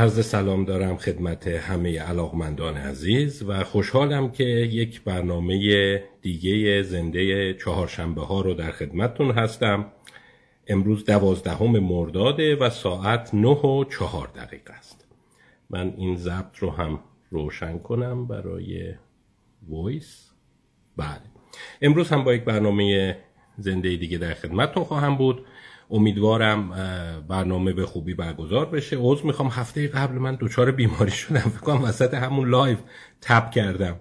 عرض سلام دارم خدمت همه علاقمندان عزیز و خوشحالم که یک برنامه دیگه زنده چهارشنبه ها رو در خدمتتون هستم. امروز دوازدهم مرداده و ساعت نه و چهار دقیقه است. من این ضبط رو هم روشن کنم برای وایس. بله. امروز هم با یک برنامه زنده دیگه در خدمتتون خواهم بود. امیدوارم برنامه به خوبی برگزار بشه. عوض می‌خوام هفته قبل من دچار بیماری شدم فکر کنم وسط همون لایو تپ کردم.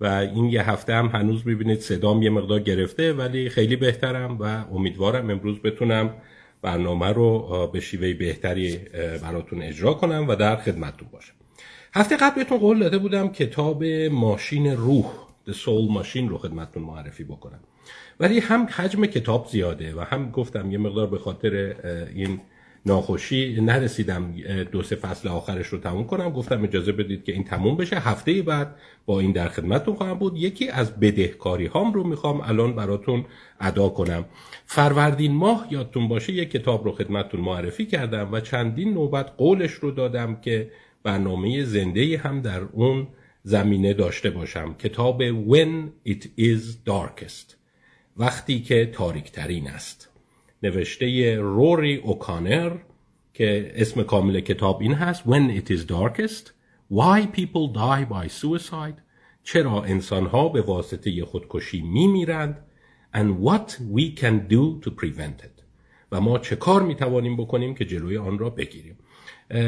و این یه هفته هم هنوز می‌بینید صدام یه مقدار گرفته ولی خیلی بهترم و امیدوارم امروز بتونم برنامه رو به شیوه بهتری براتون اجرا کنم و در خدمتتون باشم. هفته قبل بهتون قول داده بودم کتاب ماشین روح The Soul Machine رو خدمتتون معرفی بکنم. ولی هم حجم کتاب زیاده و هم گفتم یه مقدار به خاطر این ناخوشی نرسیدم دو سه فصل آخرش رو تموم کنم. گفتم اجازه بدید که این تموم بشه. هفته بعد با این در خدمتتون خواهم بود. یکی از بدهکاری هام رو می‌خوام الان براتون ادا کنم. فروردین ماه یادتون باشه یک کتاب رو خدمتتون معرفی کردم و چندین نوبت قولش رو دادم که برنامه زنده هم در اون زمینه داشته باشم. کتاب When It Is Darkest. وقتی که تاریکترین است. نوشته روری اوکانر که اسم کامل کتاب این هست When It Is Darkest Why People Die by Suicide? چرا انسانها به واسطه خودکشی می میرند and what we can do to prevent it? و ما چه کار می توانیم بکنیم که جلوی آن را بگیریم؟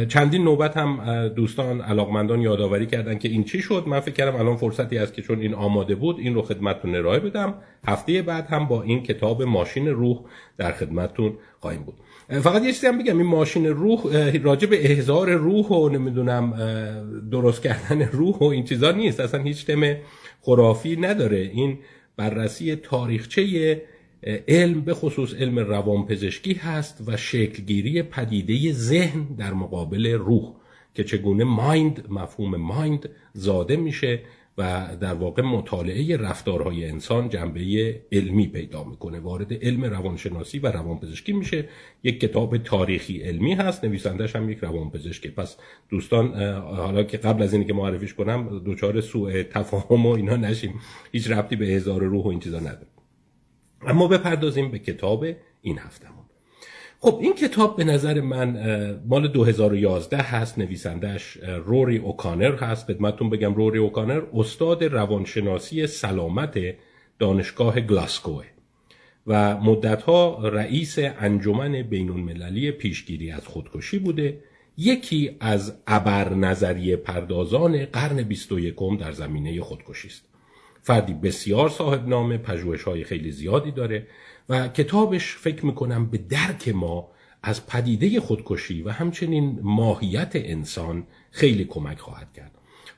چندین نوبت هم دوستان علاقمندان یادآوری کردن که این چی شد. من فکر کردم الان فرصتی است که چون این آماده بود این رو خدمتتون ارائه بدم. هفته بعد هم با این کتاب ماشین روح در خدمتتون خواهیم بود. فقط یه چیزی هم بگم. این ماشین روح راجع به احضار روح و نمی‌دونم درست کردن روح و این چیزا نیست. اصلا هیچ تم خرافی نداره. این بررسی تاریخچه علم به خصوص علم روانپزشکی هست و شکلگیری پدیده ذهن در مقابل روح که چگونه مایند مفهوم مایند زاده میشه و در واقع مطالعه رفتارهای انسان جنبه علمی پیدا می‌کنه. وارد علم روانشناسی و روانپزشکی میشه. یک کتاب تاریخی علمی هست نویسندش هم یک روانپزشکه. پس دوستان حالا که قبل از اینکه معرفیش کنم دوچار سوء تفاهم و اینا نشیم. هیچ ربطی به هزار روح و این چیزا نداره. اما بپردازیم به کتاب این هفتمون. خب این کتاب به نظر من مال 2011 هست نویسندش روری اوکانر هست. خدمتتون بگم روری اوکانر استاد روانشناسی سلامت دانشگاه گلاسکوه و مدتها رئیس انجمن بین المللی پیشگیری از خودکشی بوده. یکی از ابر نظریه پردازان قرن 21 در زمینه خودکشی است. فردی بسیار صاحب نامه پژوهش های خیلی زیادی داره و کتابش فکر می‌کنم به درک ما از پدیده خودکشی و همچنین ماهیت انسان خیلی کمک خواهد کرد.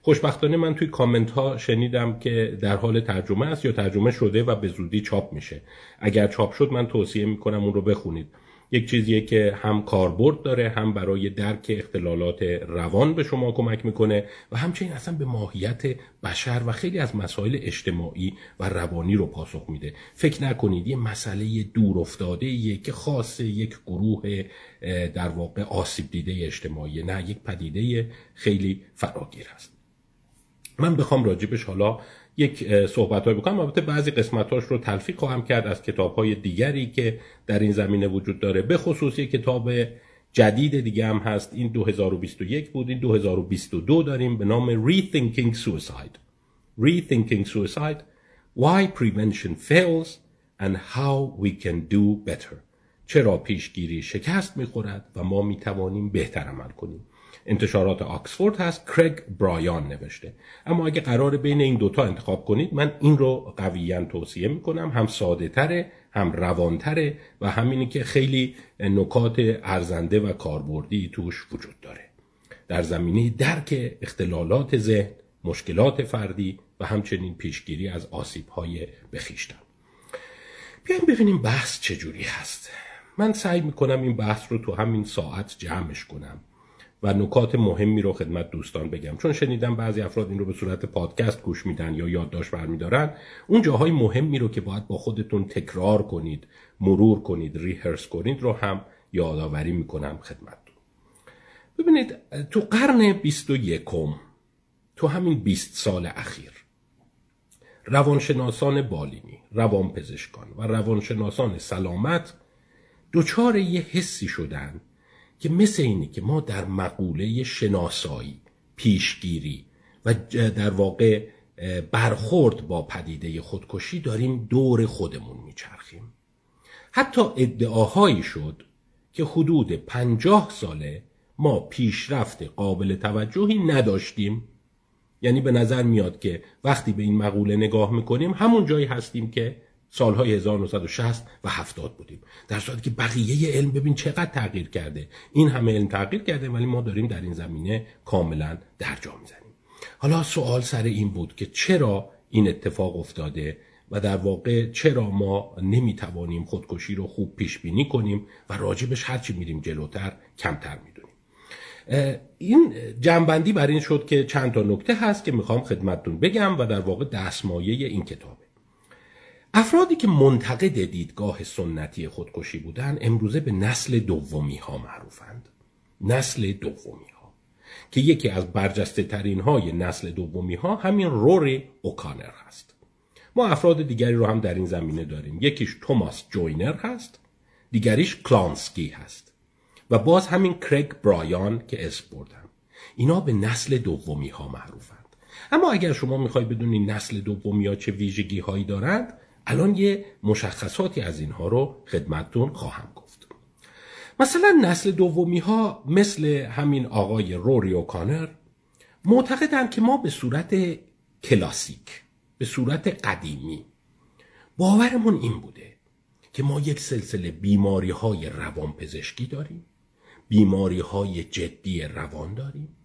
خوشبختانه من توی کامنت ها شنیدم که در حال ترجمه است یا ترجمه شده و به زودی چاپ میشه. اگر چاپ شد من توصیه می‌کنم اون رو بخونید. یک چیزیه که هم کاربرد داره هم برای درک اختلالات روان به شما کمک می‌کنه و همچنین اصلا به ماهیت بشر و خیلی از مسائل اجتماعی و روانی رو پاسخ میده. فکر نکنید یه مسئله دور افتاده که خاص یک گروه در واقع آسیب دیده اجتماعی نه یک پدیده خیلی فراگیر هست من بخوام راجبش حالا یک صحبت های بکنم. البته بعضی قسمتاش رو تلفیق خواهم کرد از کتاب های دیگری که در این زمینه وجود داره. به خصوص یک کتاب جدید دیگه هم هست. این 2021 بود. این 2022 داریم به نام Rethinking Suicide. Rethinking Suicide. Why Prevention Fails and How We Can Do Better. چرا پیشگیری شکست می‌خورد و ما می‌توانیم بهتر عمل کنیم. انتشارات آکسفورد هست. کرگ برایان نوشته. اما اگه قرار بین این دوتا انتخاب کنید من این رو قویا توصیه می‌کنم. هم ساده تره هم روانتره و همینی که خیلی نکات ارزنده و کاربردی توش وجود داره. در زمینه درک اختلالات ذهن مشکلات فردی و همچنین پیشگیری از آسیب های بخیشتن بیایم ببینیم بحث چجوری هست. من سعی می‌کنم این بحث رو تو همین ساعت جمعش کنم. و نکات مهمی رو خدمت دوستان بگم. چون شنیدم بعضی افراد این رو به صورت پادکست گوش میدن یا یادداشت برمیدارن اون جاهای مهمی رو که باید با خودتون تکرار کنید مرور کنید ریهرس کنید رو هم یادآوری می‌کنم خدمتتون. ببینید تو قرن بیست و یکم تو همین بیست سال اخیر روانشناسان بالینی روانپزشکان و روانشناسان سلامت دچار یه حسی شدن که مثل اینی که ما در مقوله شناسایی پیشگیری و در واقع برخورد با پدیده خودکشی داریم دور خودمون میچرخیم. حتی ادعاهایی شد که حدود پنجاه ساله ما پیشرفت قابل توجهی نداشتیم. یعنی به نظر میاد که وقتی به این مقوله نگاه می‌کنیم همون جایی هستیم که سالهای 1960 و 70 بودیم. در صورتی که بقیه علم ببین چقدر تغییر کرده. این همه علم تغییر کرده ولی ما داریم در این زمینه کاملا درجا می‌زنیم. حالا سوال سر این بود که چرا این اتفاق افتاده و در واقع چرا ما نمی‌توانیم خودکشی رو خوب پیش بینی کنیم و راجبش هرچی میریم جلوتر کمتر می‌دونیم. این جنبندی بر این شد که چند تا نکته هست که می‌خوام خدمتتون بگم و در واقع دستمایه این کتابه. افرادی که منتقد دیدگاه سنتی خودکشی بودن امروزه به نسل دومی ها معروفند. نسل دومی ها که یکی از برجسته ترین های نسل دومی ها همین روری اوکانر هست. ما افراد دیگری رو هم در این زمینه داریم. یکیش توماس جوینر هست دیگریش کلونسکی هست. و باز همین کرگ برایان که اسم بردم اینا به نسل دومی ها معروفند. اما اگر شما می‌خوای بدونی نسل دومی ها چه ویژگی هایی دارند الان یه مشخصاتی از اینها رو خدمتتون خواهم گفت. مثلا نسل دومی ها مثل همین آقای روری اوکانر معتقدند که ما به صورت کلاسیک به صورت قدیمی باورمون این بوده که ما یک سلسله بیماری های روان پزشکی داریم بیماری های جدی روان داریم.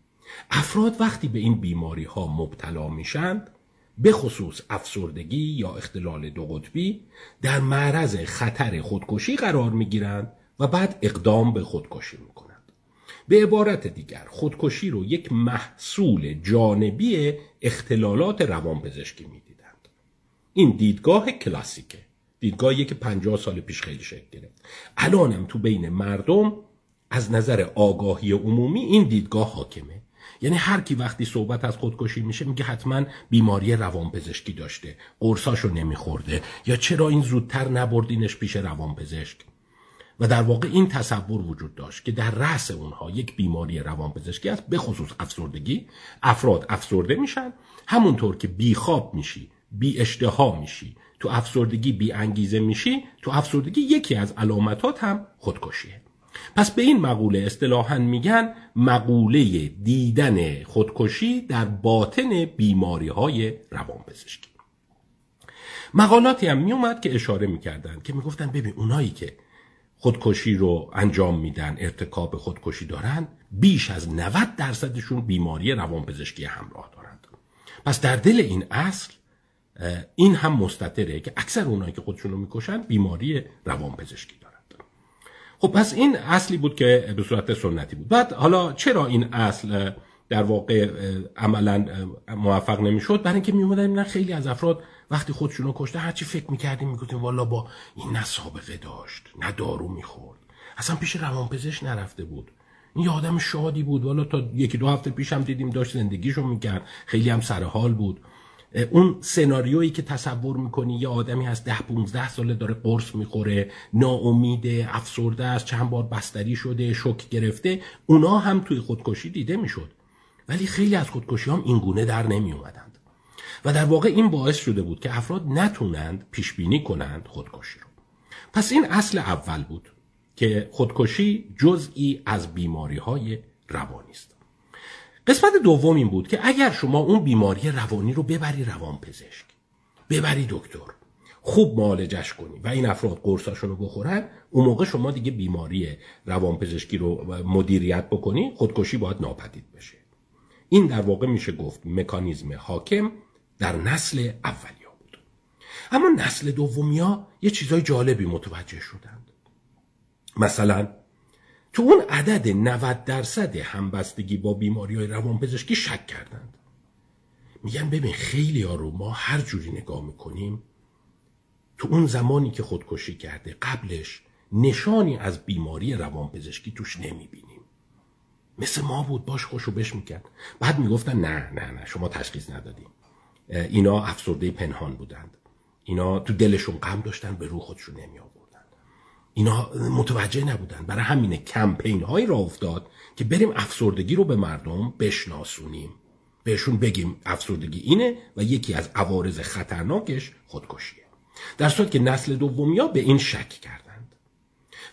افراد وقتی به این بیماری ها مبتلا میشند به خصوص افسردگی یا اختلال دو قطبی در معرض خطر خودکشی قرار می گیرند و بعد اقدام به خودکشی می کنند. به عبارت دیگر خودکشی رو یک محصول جانبی اختلالات روانپزشکی می دیدند. این دیدگاه کلاسیکه. دیدگاهی که پنجاه سال پیش خیلی شکل گرفت. الانم تو بین مردم از نظر آگاهی عمومی این دیدگاه حاکمه یعنی هر کی وقتی صحبت از خودکشی میشه میگه حتما بیماری روانپزشکی داشته قرصاشو نمیخورده یا چرا این زودتر نبردینش پیش روانپزشک؟ و در واقع این تصور وجود داشت که در رأس اونها یک بیماری روانپزشکی است به خصوص افسردگی افراد افسرده میشن همونطور که بیخواب میشی بی اشتها میشی تو افسردگی بی انگیزه میشی تو افسردگی یکی از علامتات هم خودکشیه. پس به این مقوله اصطلاحا میگن مقوله دیدن خودکشی در باطن بیماری های روانپزشکی. مقالاتی هم میومد که اشاره می‌کردن که می‌گفتن ببین اونایی که خودکشی رو انجام میدن ارتکاب خودکشی دارن بیش از 90 درصدشون بیماری روانپزشکی همراه دارند پس در دل این اصل این هم مستطره که اکثر اونایی که خودشون رو می‌کشن بیماری روانپزشکی. خب پس این اصلی بود که به صورت سنتی بود. بعد حالا چرا این اصل در واقع عملا موفق نمی‌شد؟ برای اینکه میومدن نه خیلی از افراد وقتی خودشونو کشته هرچی فکر می‌کردیم می‌گفتیم والا با این نه سابقه داشت نه دارو می‌خورد. اصلا پیش روانپزشک نرفته بود. این آدم شادی بود. والا تا یکی دو هفته پیش هم دیدیم داشت زندگیشو می‌کرد. خیلی هم سرحال بود. اون سناریویی که تصور می‌کنی یه آدمی هست ده 15 ساله داره قرص می‌خوره ناامیده افسرده است چند بار بستری شده شک گرفته اونا هم توی خودکشی دیده می‌شد. ولی خیلی از خودکشی هم این گونه در نمی اومدند و در واقع این باعث شده بود که افراد نتونند پیش بینی کنند خودکشی رو. پس این اصل اول بود که خودکشی جزئی از بیماری های روانی است. قسمت دوم این بود که اگر شما اون بیماری روانی رو ببری روان پزشک ببری دکتر خوب معالجش کنی و این افراد قرصاشون رو بخورن اون موقع شما دیگه بیماری روانپزشکی رو مدیریت بکنی خودکشی باید ناپدید بشه. این در واقع میشه گفت مکانیزم حاکم در نسل اولیا بود. اما نسل دومیا یه چیزای جالبی متوجه شدند. مثلا تو اون عدد 90 درصد همبستگی با بیماری های روانپزشکی شک کردند. میگن ببین خیلی ها رو ما هر جوری نگاه می‌کنیم تو اون زمانی که خودکشی کرده قبلش نشانی از بیماری روانپزشکی توش نمی‌بینیم. مثل ما بود باش خوشو بش می‌کرد. بعد می‌گفتن نه نه نه شما تشخیص ندادیم. اینا افسرده پنهان بودند. اینا تو دلشون غم داشتن به رو خودشون نمی آوردن اینا متوجه نبودن. برای همینه کمپین هایی را افتاد که بریم افسردگی رو به مردم بشناسونیم. بهشون بگیم افسردگی اینه و یکی از عوارض خطرناکش خودکشیه. در صورت که نسل دومیا به این شک کردند.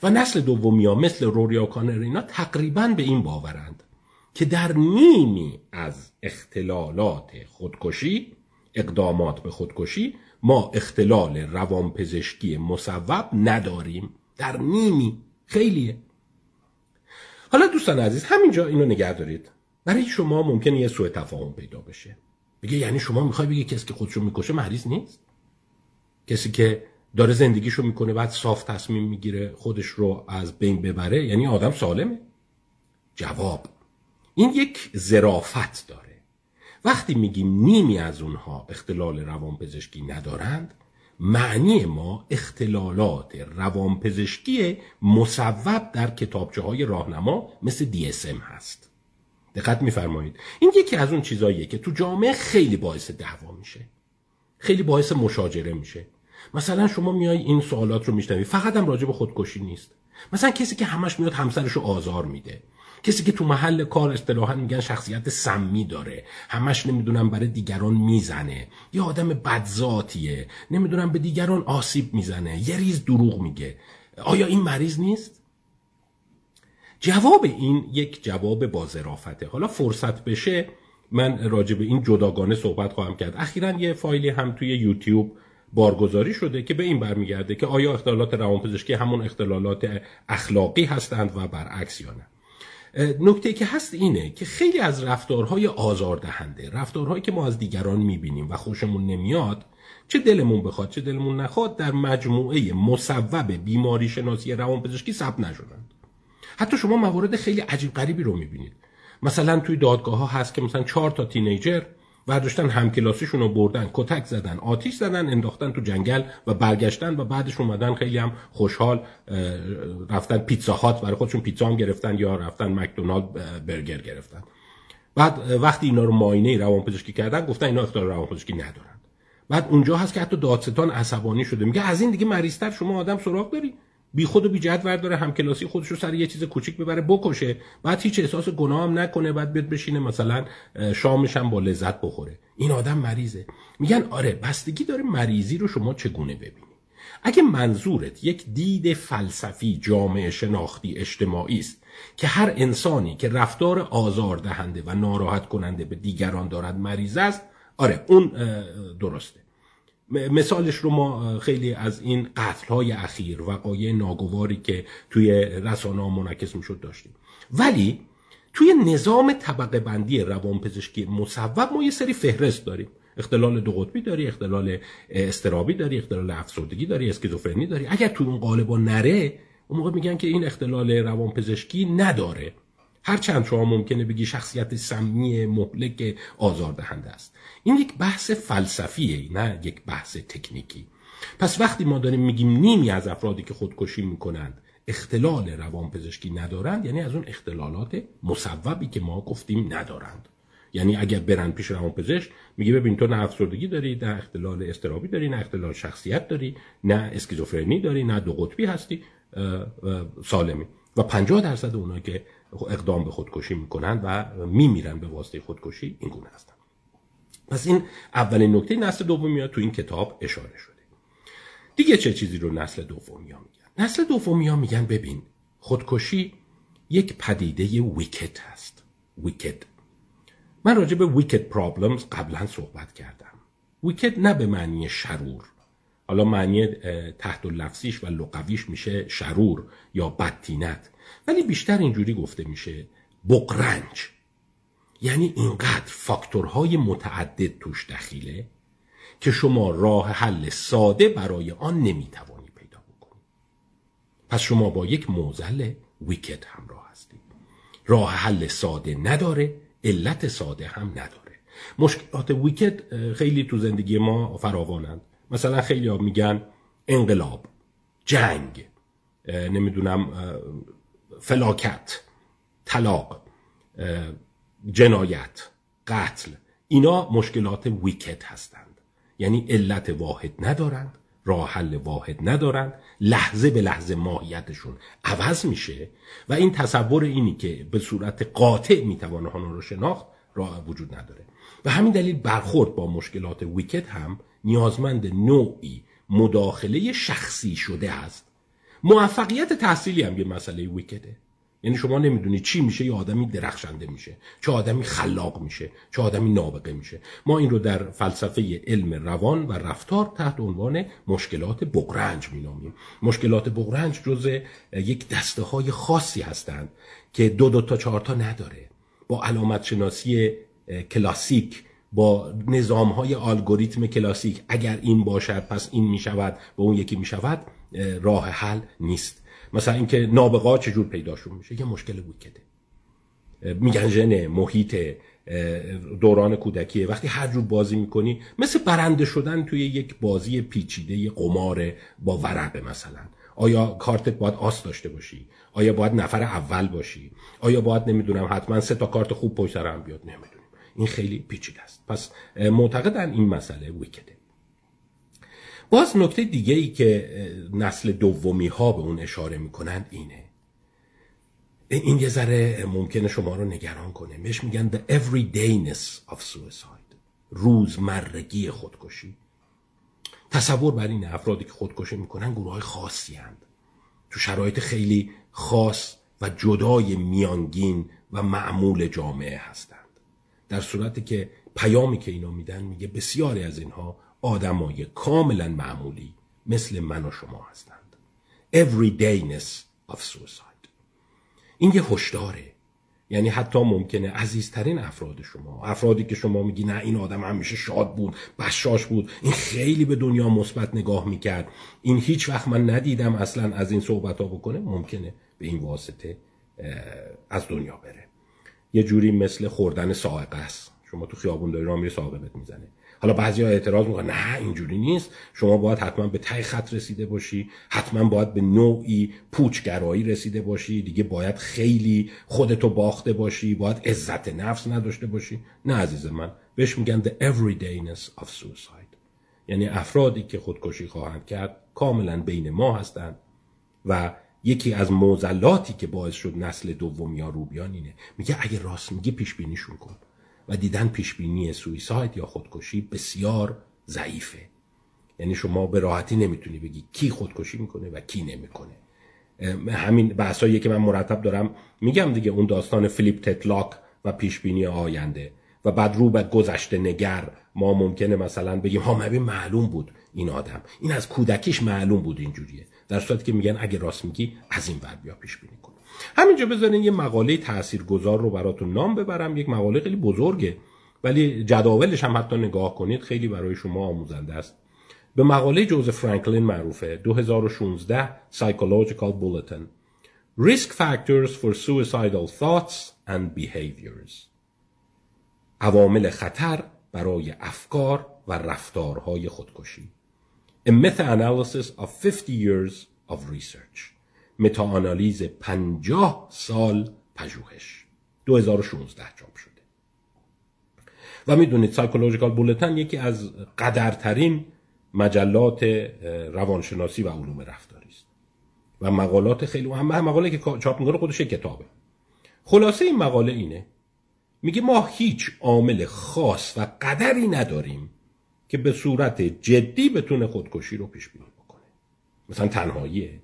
و نسل دومیا مثل روریا کانرینا تقریبا به این باورند که در نیمی از اختلالات خودکشی اقدامات به خودکشی ما اختلال روانپزشکی مصوب نداریم. در نیمی خیلیه. حالا دوستان عزیز همینجا اینو نگه دارید. برای شما ممکنه یه سوء تفاهم پیدا بشه. بگه یعنی شما می‌خوای بگی کسی که خودشو می‌کشه مریض نیست؟ کسی که داره زندگیشو می‌کنه بعد صاف تصمیم می‌گیره خودش رو از بین ببره یعنی آدم سالمه. جواب. این یک زرافت داره. وقتی میگیم نیمی از اونها اختلال روانپزشکی ندارند معنی ما اختلالات روانپزشکی مصوب در کتابچه های راهنما مثل DSM هست. دقت میفرمایید. این یکی از اون چیزاییه که تو جامعه خیلی باعث دعوا میشه. خیلی باعث مشاجره میشه. مثلا شما میای این سوالات رو میشنوی فقط هم راجع به خودکشی نیست. مثلا کسی که همش میاد همسرش رو آزار میده. کسی که تو محل کار اصطلاحا میگن شخصیت سمی داره. همش نمی‌دونم برای دیگران می‌زنه. یه آدم بدذاتیه. نمی‌دونم به دیگران آسیب می‌زنه. یه ریز دروغ میگه. آیا این مریض نیست؟ جواب این یک جواب با حالا فرصت بشه من راجع به این جداگانه صحبت خواهم کرد. اخیرا یه فایلی هم توی یوتیوب بارگذاری شده که به این برمیگرده که آیا اختلالات روانپزشکی همون اختلالات اخلاقی هستند و برعکس یا نه. نکته که هست اینه که خیلی از رفتارهای آزاردهنده رفتارهایی که ما از دیگران می‌بینیم و خوشمون نمیاد چه دلمون بخواد چه دلمون نخواد در مجموعه مصوب بیماری شناسی روانپزشکی ثبت نشدند. حتی شما موارد خیلی عجیب غریبی رو می‌بینید. مثلا توی دادگاه ها هست که مثلا چهار تا تینیجر برداشتن همکلاسیشون رو بردن کتک زدن آتیش زدن انداختن تو جنگل و برگشتن و بعدش اومدن خیلی هم خوشحال رفتن پیتزا هات برای خودشون پیتزا هم گرفتن یا رفتن مکدونالد برگر گرفتن. بعد وقتی اینا رو معاینه روانپزشکی کردن گفتن اینا اختلال روانپزشکی ندارن. بعد اونجا هست که حتی دادستان عصبانی شده. میگه از این دیگه مریضتر شما آدم سراغ داری بی خود و بی جد ورداره هم کلاسی خودش رو سر یه چیز کوچیک ببره بکشه. بعد هیچ احساس گناه هم نکنه بعد بیاد بشینه مثلا شامش هم با لذت بخوره. این آدم مریضه. میگن آره بستگی داره مریضی رو شما چگونه ببینی. اگه منظورت یک دید فلسفی جامعه شناختی اجتماعی است که هر انسانی که رفتار آزار دهنده و ناراحت کننده به دیگران دارد مریض است آره اون درسته. مثالش رو ما خیلی از این قتل های اخیر وقایع ناگواری که توی رسانه منعکس می‌شد داشتیم. ولی توی نظام طبقه بندی روانپزشکی مصوب ما یه سری فهرست داریم. اختلال دو قطبی داری اختلال استرابی داری اختلال افسردگی داری اسکیزوفرنی داری. اگر توی اون قالبا نره اون موقع میگن که این اختلال روانپزشکی نداره. هرچند شما ممکنه بگی شخصیت سمی مهلک آزاردهنده است. این یک بحث فلسفیه نه یک بحث تکنیکی. پس وقتی ما داریم میگیم نیمی از افرادی که خودکشی می‌کنند اختلال روانپزشکی ندارند یعنی از اون اختلالات مصوبی که ما گفتیم ندارند. یعنی اگر برن پیش روانپزشک میگه ببین تو نه افسردگی داری نه اختلال استرابی داری نه اختلال شخصیت داری نه اسکیزوفرنی داری نه دو قطبی هستی سالمی. و 50 درصد اونایی که اقدام به خودکشی می‌کنن و میمیرن به واسطه خودکشی این گونه هستن. پس این اولین نکته نسل دومی ها تو این کتاب اشاره شده. دیگه چه چیزی رو نسل دومی ها میگن نسل دومی ها میگن ببین خودکشی یک پدیده ویکت هست. ویکت. من راجع به ویکت پرابلمز قبلا صحبت کردم. ویکت نه به معنی شرور. حالا معنی تحت لفظیش و لقویش میشه شرور یا بدتینت. ولی بیشتر اینجوری گفته میشه بقرنج. یعنی اینقدر فاکتورهای متعدد توش دخیله که شما راه حل ساده برای آن نمی‌توانی پیدا بکنید پس شما با یک موزل ویکت همراه هستید. راه حل ساده نداره علت ساده هم نداره. مشکلات ویکت خیلی تو زندگی ما فراوانند. مثلا خیلی ها میگن انقلاب جنگ. نمی‌دونم فلاکت طلاق جنایت قتل اینا مشکلات ویکت هستند. یعنی علت واحد ندارند راه حل واحد ندارند لحظه به لحظه ماهیتشون عوض میشه و این تصور اینی که به صورت قاطع می‌توانه آنها رو شناخت راه وجود نداره. و همین دلیل برخورد با مشکلات ویکت هم نیازمند نوعی مداخله شخصی شده است. موفقیت تحصیلی هم یه مسئله ویکته یعنی شما نمی‌دونی چی میشه یه آدمی درخشنده میشه چه آدمی خلاق میشه چه آدمی نابغه میشه. ما این رو در فلسفه علم روان و رفتار تحت عنوان مشکلات بغرنج مینامیم. مشکلات بغرنج جز یک دسته های خاصی هستند که دو دو تا چهار تا نداره. با علامت شناسی کلاسیک با نظام های الگوریتم کلاسیک اگر این باشد پس این می شود و اون یکی می شود راه حل نیست. مثلا اینکه نابغا چجور پیداشون میشه؟ یه مشکل بود کده میگن ژن محیط دوران کودکیه. وقتی هر جور بازی می‌کنی مثل برنده شدن توی یک بازی پیچیده قمار با ورقه مثلا. آیا کارتت باید آس داشته باشی؟ آیا باید نفر اول باشی؟ آیا باید نمی‌دونم حتما سه تا کارت خوب پشت هم بیاد؟ نمی‌دونیم. این خیلی پیچیده است. پس معتقدن این مسئله ویکده باز نکته دیگه ای که نسل دومی ها به اون اشاره می‌کنن اینه. این یه ذره ممکنه شما رو نگران کنه. بهش میگن the everydayness of suicide روزمرگی خودکشی. تصور بر این افرادی که خودکشی می‌کنن گروه های خاصی هند. تو شرایط خیلی خاص و جدای میانگین و معمول جامعه هستند. در صورتی که پیامی که اینا میدن میگه بسیاری از اینها آدمای کاملا معمولی مثل من و شما هستند. Everydayness of suicide. این یه هشداره. یعنی حتی ممکنه عزیزترین افراد شما افرادی که شما میگی نه این آدم همیشه شاد بود بشاش بود این خیلی به دنیا مثبت نگاه می‌کرد. این هیچ وقت من ندیدم اصلا از این صحبت ها بکنه ممکنه به این واسطه از دنیا بره. یه جوری مثل خوردن سائقه است. شما تو خیابون داری راه میری سائقه بهت می‌زنه. حالا بعضی ها اعتراض می‌کنن نه اینجوری نیست. شما باید حتما به ته خط رسیده باشی حتما باید به نوعی پوچگرایی رسیده باشی. دیگه باید خیلی خودتو باخته باشی باید عزت نفس نداشته باشی. نه عزیز من بهش میگن the everydayness of suicide. یعنی افرادی که خودکشی خواهند کرد کاملا بین ما هستند و یکی از موزلاتی که باعث شد نسل دوم یا روبیان اینه. میگه اگه راست میگه پیش بینیشون کن. و دیدن پیش بینی سویساید یا خودکشی بسیار ضعیفه. یعنی شما به راحتی نمی‌تونی بگی کی خودکشی می‌کنه و کی نمی‌کنه. همین بحثایی که من مرتب دارم میگم دیگه اون داستان فلیپ تتلاک و پیش بینی آینده و بعد رو به گذشته نگر ما ممکنه مثلا بگیم ها مبین معلوم بود این آدم. این از کودکیش معلوم بود اینجوریه. در صورتی که میگن اگه راست میگی از این ور بیا پیش بینی کن. همینجا بذارین یه مقاله تاثیرگذار رو براتون نام ببرم. یک مقاله خیلی بزرگه ولی جداولش هم حتی نگاه کنید خیلی برای شما آموزنده است. به مقاله جوز فرانکلین معروفه 2016 Psychological Bulletin. Risk Factors for Suicidal Thoughts and Behaviors. عوامل خطر برای افکار و رفتارهای خودکشی. A meta-analysis of 50 years of research. متاانالیز 50 سال پژوهش. 2016 چاپ شده. و می‌دونید سایکولوژیکال بولتن یکی از قدرترین مجلات روانشناسی و علوم رفتاری است. و مقالات خیلی هم مقاله که چاپ می‌کنه خودش کتابه. خلاصه این مقاله اینه میگه ما هیچ عامل خاص و قدری نداریم که به صورت جدی بتونه خودکشی رو پیش بینی بکنه. مثلا تنهاییه.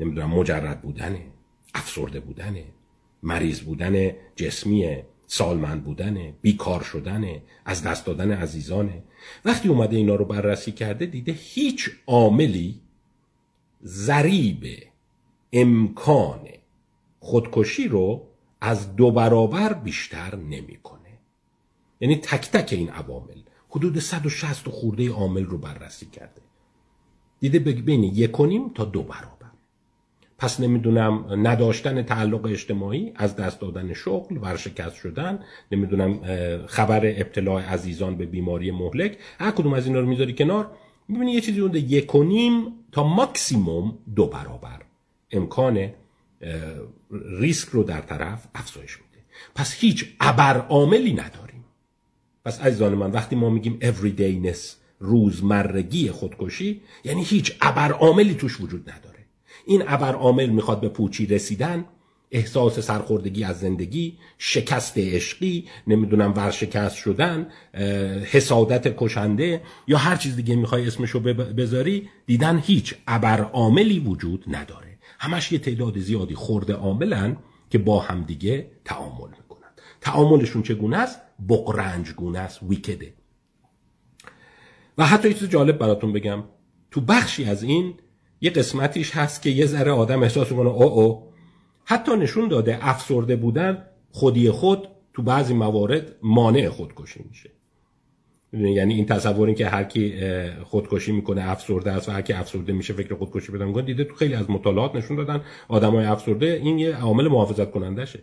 نمی‌دونم مجرد بودنه افسرده بودنه مریض بودن جسمیه سالمند بودنه بیکار شدنه از دست دادن عزیزانه. وقتی اومده اینا رو بررسی کرده دیده هیچ عاملی ضریب امکان خودکشی رو از دو برابر بیشتر نمی‌کنه. یعنی تک تک این عوامل. حدود 160 خورده عامل رو بررسی کرده. دیده بین یک تا دو برابر. پس نمی‌دونم نداشتن تعلق اجتماعی از دست دادن شغل ورشکست شدن نمی‌دونم خبر ابتلاع عزیزان به بیماری مهلک هر کدوم از اینا رو می‌ذاری کنار. می‌بینی یه چیزی اونده یک تا ماکسیموم دو برابر. امکان ریسک رو در طرف افزایش میده. پس هیچ ابر عاملی نداریم. پس عزیزان من وقتی ما میگیم everydayness روزمرگی خودکشی یعنی هیچ ابر عاملی توش وجود نداره. این ابر عامل می‌خواد به پوچی رسیدن احساس سرخوردگی از زندگی شکست عشقی نمی‌دونم ورشکست شدن حسادت کشنده یا هر چیز دیگه می‌خوای اسمشو بذاری دیدن هیچ ابر عاملی وجود نداره. همش یه تعداد زیادی خورده عاملن که با همدیگه تعامل می‌کنن. تعاملشون چگونه است؟ بقرنج گونه است ویکده. و حتی یه چیز جالب براتون بگم. تو بخشی از این یه قسمتیش هست که یه ذره آدم احساس می‌کنه او او حتی نشون داده افسرده بودن خودی خود تو بعضی موارد مانع خودکشی میشه. یعنی این تصور این که هر کی خودکشی می‌کنه افسرده است و هر کی افسرده میشه فکر خودکشی بدن می‌کنه دیده تو خیلی از مطالعات نشون دادن آدمای افسرده این یه عامل محافظت کننده شه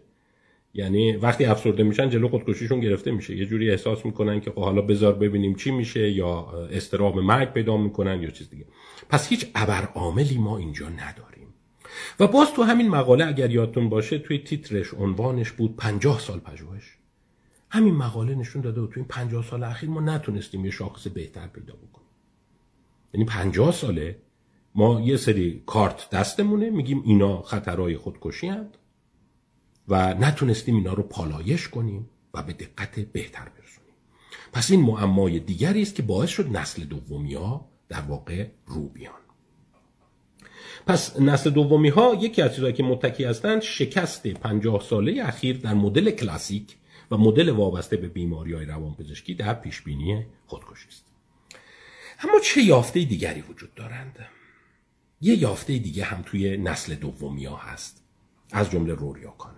یعنی وقتی افسرده میشن جلو خودکشیشون گرفته میشه. یه جوری احساس می‌کنن که خب حالا بذار ببینیم چی میشه یا استراب مرگ پیدا می‌کنن یا چیز دیگه. پس هیچ ابر عاملی ما اینجا نداریم. و باز تو همین مقاله اگر یادتون باشه توی تیترش عنوانش بود 50 سال پژوهش. همین مقاله نشون داده و توی این 50 سال اخیر ما نتونستیم یه شاخص بهتر پیدا بکنیم. یعنی 50 ساله ما یه سری کارت دستمونه میگیم اینا خطرهای خودکشی هست و نتونستیم اینا رو پالایش کنیم و به دقت بهتر برسونیم. پس این معمای دیگری است که باعث شد نسل دومی ها در واقع رو بیان پس نسل دومی ها یکی از چیزهایی که متکی هستند شکست پنجاه ساله اخیر در مدل کلاسیک و مدل وابسته به بیماری های روانپزشکی در پیشبینی خودکشی است. اما چه یافته دیگری وجود دارند؟ یه یافته دیگه هم توی نسل دومی ها هست از جمله روریا کانر.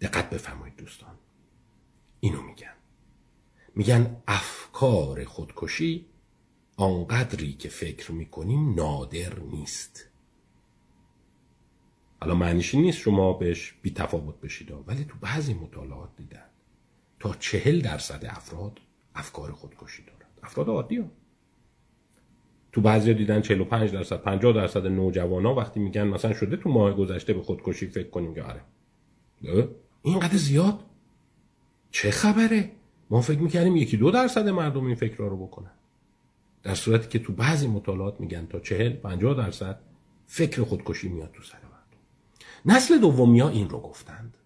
دقت بفرمایید دوستان. اینو میگن. میگن افکار خودکشی آنقدری که فکر می‌کنیم نادر نیست. حالا معنیش نیست شما بهش بی تفاوت بشید ولی تو بعضی مطالعات دیدن تا چهل درصد افراد افکار خودکشی دارند افراد عادی ها. تو بعضی دیدن 45 درصد 50 درصد نوجوان ها وقتی میگن مثلا شده تو ماه گذشته به خودکشی فکر کنیم که آره. اینقدر زیاد؟ چه خبره؟ ما فکر می‌کردیم یکی دو درصد مردم این فکر رو بکنن. در صورتی که تو بعضی مطالعات میگن تا چهل پنجاه درصد فکر خودکشی میاد تو سر مردم. نسل دومی ها این رو گفتند.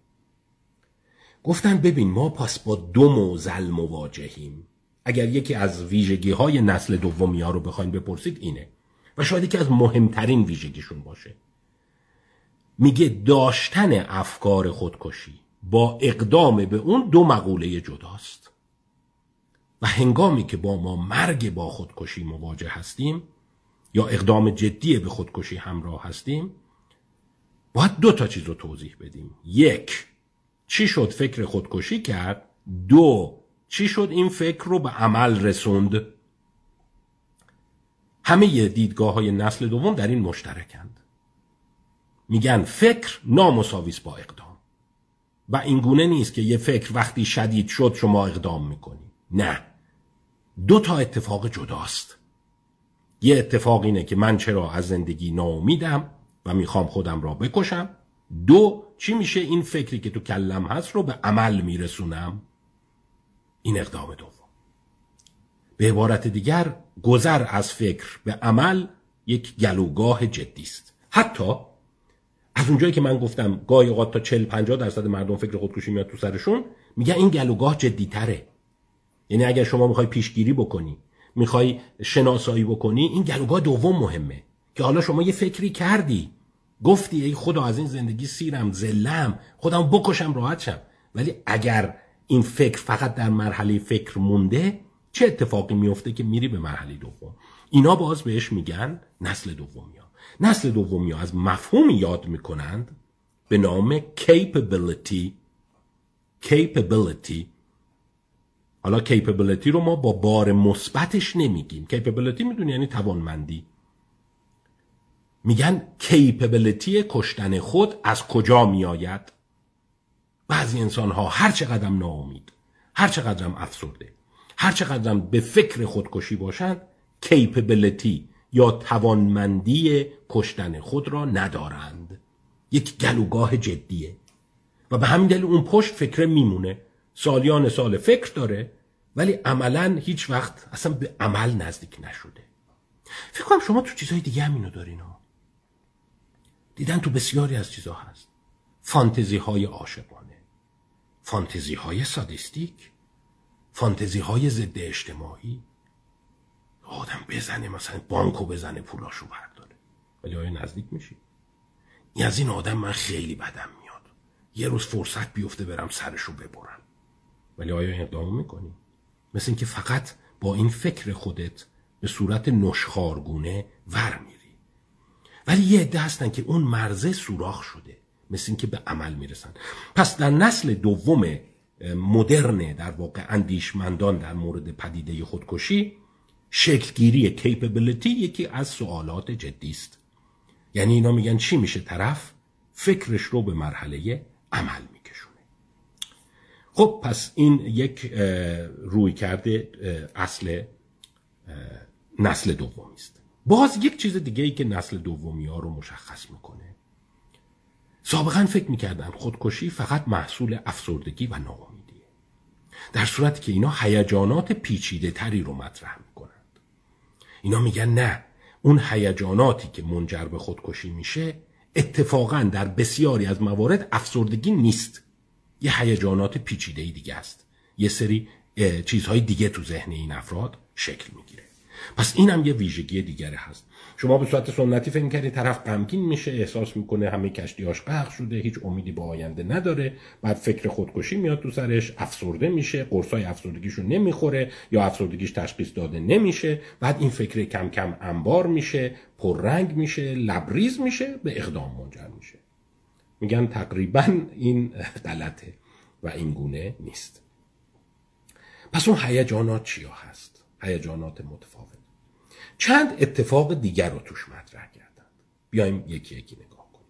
گفتند ببین ما پس با دو موزل مواجهیم. اگر یکی از ویژگی های نسل دومی ها رو بخواین بپرسید اینه. و شاید یکی از مهمترین ویژگیشون باشه. میگه داشتن افکار خودکشی با اقدام به اون دو مقوله جداست. و هنگامی که با ما مرگ با خودکشی مواجه هستیم یا اقدام جدی به خودکشی همراه هستیم باید دو تا چیز رو توضیح بدیم. یک چی شد فکر خودکشی کرد؟ دو چی شد این فکر رو به عمل رسوند؟ همه دیدگاه های نسل دوم در این مشترکند. میگن فکر نامساویس با اقدام. و این گونه نیست که یه فکر وقتی شدید شد شما اقدام می‌کنی. نه. دو تا اتفاق جداست. یه اتفاق اینه که من چرا از زندگی ناامیدم و می‌خوام خودم را بکشم. دو چی میشه این فکری که تو کلم هست رو به عمل میرسونم؟ این اقدام دوم. به عبارت دیگر گذر از فکر به عمل یک گلوگاه جدی است. حتی از اونجایی که من گفتم گاهی اوقات تا 40 50 درصد مردم فکر خودکشی میاد تو سرشون میگن این گلوگاه تره. یعنی اگر شما می‌خوای پیشگیری بکنی می‌خوای شناسایی بکنی این گلوگاه دوم مهمه. که حالا شما یه فکری کردی گفتی ای خدا از این زندگی سیرم زلم خودم بکشم راحت شم. ولی اگر این فکر فقط در مرحله فکر مونده چه اتفاقی میفته که میری به مرحله دوم؟ اینا باز بهش میگن نسل دومی ها نسل دومی ها از مفهومی یاد می‌کنند به نام capability capability حالا capability رو ما با بار مثبتش نمیگیم. capability می‌دونی یعنی توانمندی. میگن capability کشتن خود از کجا میآید؟ بعضی انسان ها هر چقدر ناامید هر چقدرم افسرده هر چقدرم به فکر خودکشی باشند capability یا توانمندی کشتن خود را ندارند. یک گلوگاه جدیه. و به همین دلیل اون پشت فکر میمونه. سالیان سال فکر داره ولی عملا هیچ وقت اصلا به عمل نزدیک نشده. فکر کنم شما تو چیزهای دیگه همینو دارین ها. دیدن تو بسیاری از چیزها هست. فانتزی های عاشقانه. فانتزی های سادیستیک. فانتزی های ضد اجتماعی. آدم بزنه مثلا بانکو بزنه پولاشو برداره. ولی آیا نزدیک میشی؟ این از این آدم من خیلی بدم میاد. یه روز فرصت بیفته برم سرشو ببرم. ولی آیا اقدام می‌کنی؟ مثل اینکه فقط با این فکر خودت به صورت نشخارگونه ور میری. ولی یه عده هستن که اون مرزه سوراخ شده مثل اینکه به عمل می‌رسن. پس در نسل دوم مدرن در واقع اندیشمندان در مورد پدیده خودکشی شکلگیری کیپبلیتی یکی از سوالات جدی است. یعنی اینا میگن چی میشه طرف؟ فکرش رو به مرحله عمل میکشونه خب پس این یک روی کرده اصل نسل دومی است. باز یک چیز دیگه ای که نسل دومی ها رو مشخص می‌کنه. سابقا فکر می‌کردن خودکشی فقط محصول افسردگی و ناامیدیه. در صورتی که اینا هیجانات پیچیده تری رو مطرح می‌کنند اینا میگن نه اون هیجاناتی که منجر به خودکشی میشه اتفاقا در بسیاری از موارد افسردگی نیست. یه هیجانات پیچیده دیگه است. یه سری چیزهای دیگه تو ذهن این افراد شکل می‌گیره. پس این هم یه ویژگی دیگره هست. شما به صورت سنتی فکر کردید طرف غمگین میشه احساس می‌کنه همه کشتیاش غرق شده هیچ امیدی به آینده نداره بعد فکر خودکشی میاد تو سرش افسرده میشه قرصای افسردگیشو نمی‌خوره یا افسردگیش تشخیص داده نمیشه بعد این فکر کم کم انبار میشه پررنگ میشه لبریز میشه به اقدام منجر میشه. میگن تقریبا این غلطه و این گونه نیست. پس اون هیجانات چیا هست؟ هیجانات متفاوت. چند اتفاق دیگر رو توش مطرح کردن بیایم یکی یکی نگاه کنیم.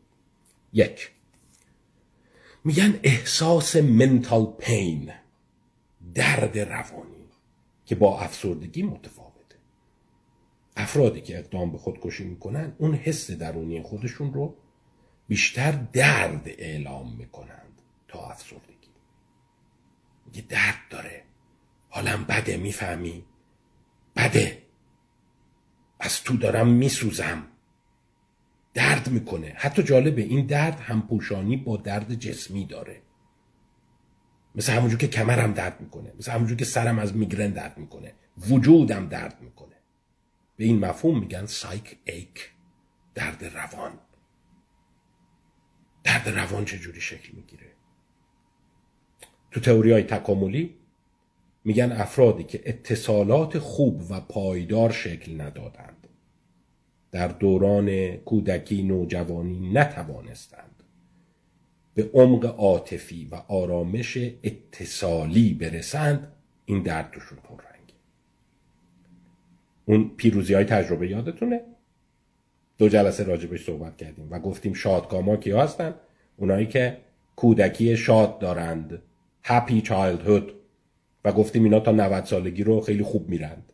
یک. میگن احساس منتال پین درد روانی که با افسردگی متفاوته. افرادی که اقدام به خودکشی می‌کنن اون حس درونی خودشون رو بیشتر درد اعلام می‌کنند تا افسردگی. میگه درد داره. حالم بده می‌فهمی؟ بده. از تو دارم میسوزم. درد می‌کنه. حتی جالبه این درد همپوشانی با درد جسمی داره. مثل همونجور که کمرم درد می‌کنه. مثل همونجور که سرم از میگرن درد می‌کنه. وجودم درد می‌کنه. به این مفهوم میگن سایک ایک درد روان. درد روان چجوری شکل می‌گیره؟ تو تئوری های تکاملی میگن افرادی که اتصالات خوب و پایدار شکل ندادند در دوران کودکی نوجوانی نتوانستند به عمق عاطفی و آرامش اتصالی برسند این درد توشون پررنگه. اون پیروزی های تجربه یادتونه؟ دو جلسه راجبش صحبت کردیم و گفتیم شادکاما کیا هستن؟ اونایی که کودکی شاد دارند. هپی childhood. و گفتیم اینا تا 90 سالگی رو خیلی خوب میرند.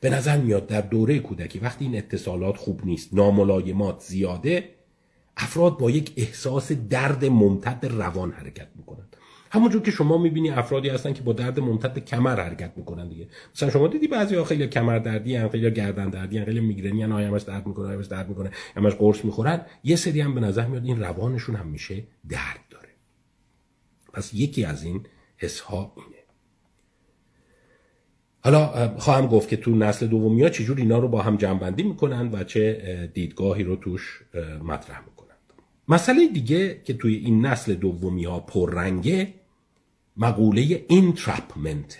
به نظر میاد در دوره کودکی وقتی این اتصالات خوب نیست ناملایمات زیاده افراد با یک احساس درد ممتد روان حرکت می‌کنند. همونجور که شما می‌بینی افرادی هستن که با درد ممتد کمر حرکت می‌کنن دیگه. مثلا شما دیدی بعضی ها خیلی کمر دردی ان خیلی گردن دردی ان خیلی میگرنی ان همش درد می‌کنه همش درد می‌کنه همش قرص می‌خورن. یه سری هم به نظر میاد این روانشون هم میشه درد داره. پس یکی از این حس ها اینه. حالا خواهم گفت که تو نسل دومی ها چجور اینا رو با هم جمعبندی می‌کنن و چه دیدگاهی رو توش مطرح می‌کنند مسئله دیگه که توی این نسل دومی ها پررنگه مقوله entrapment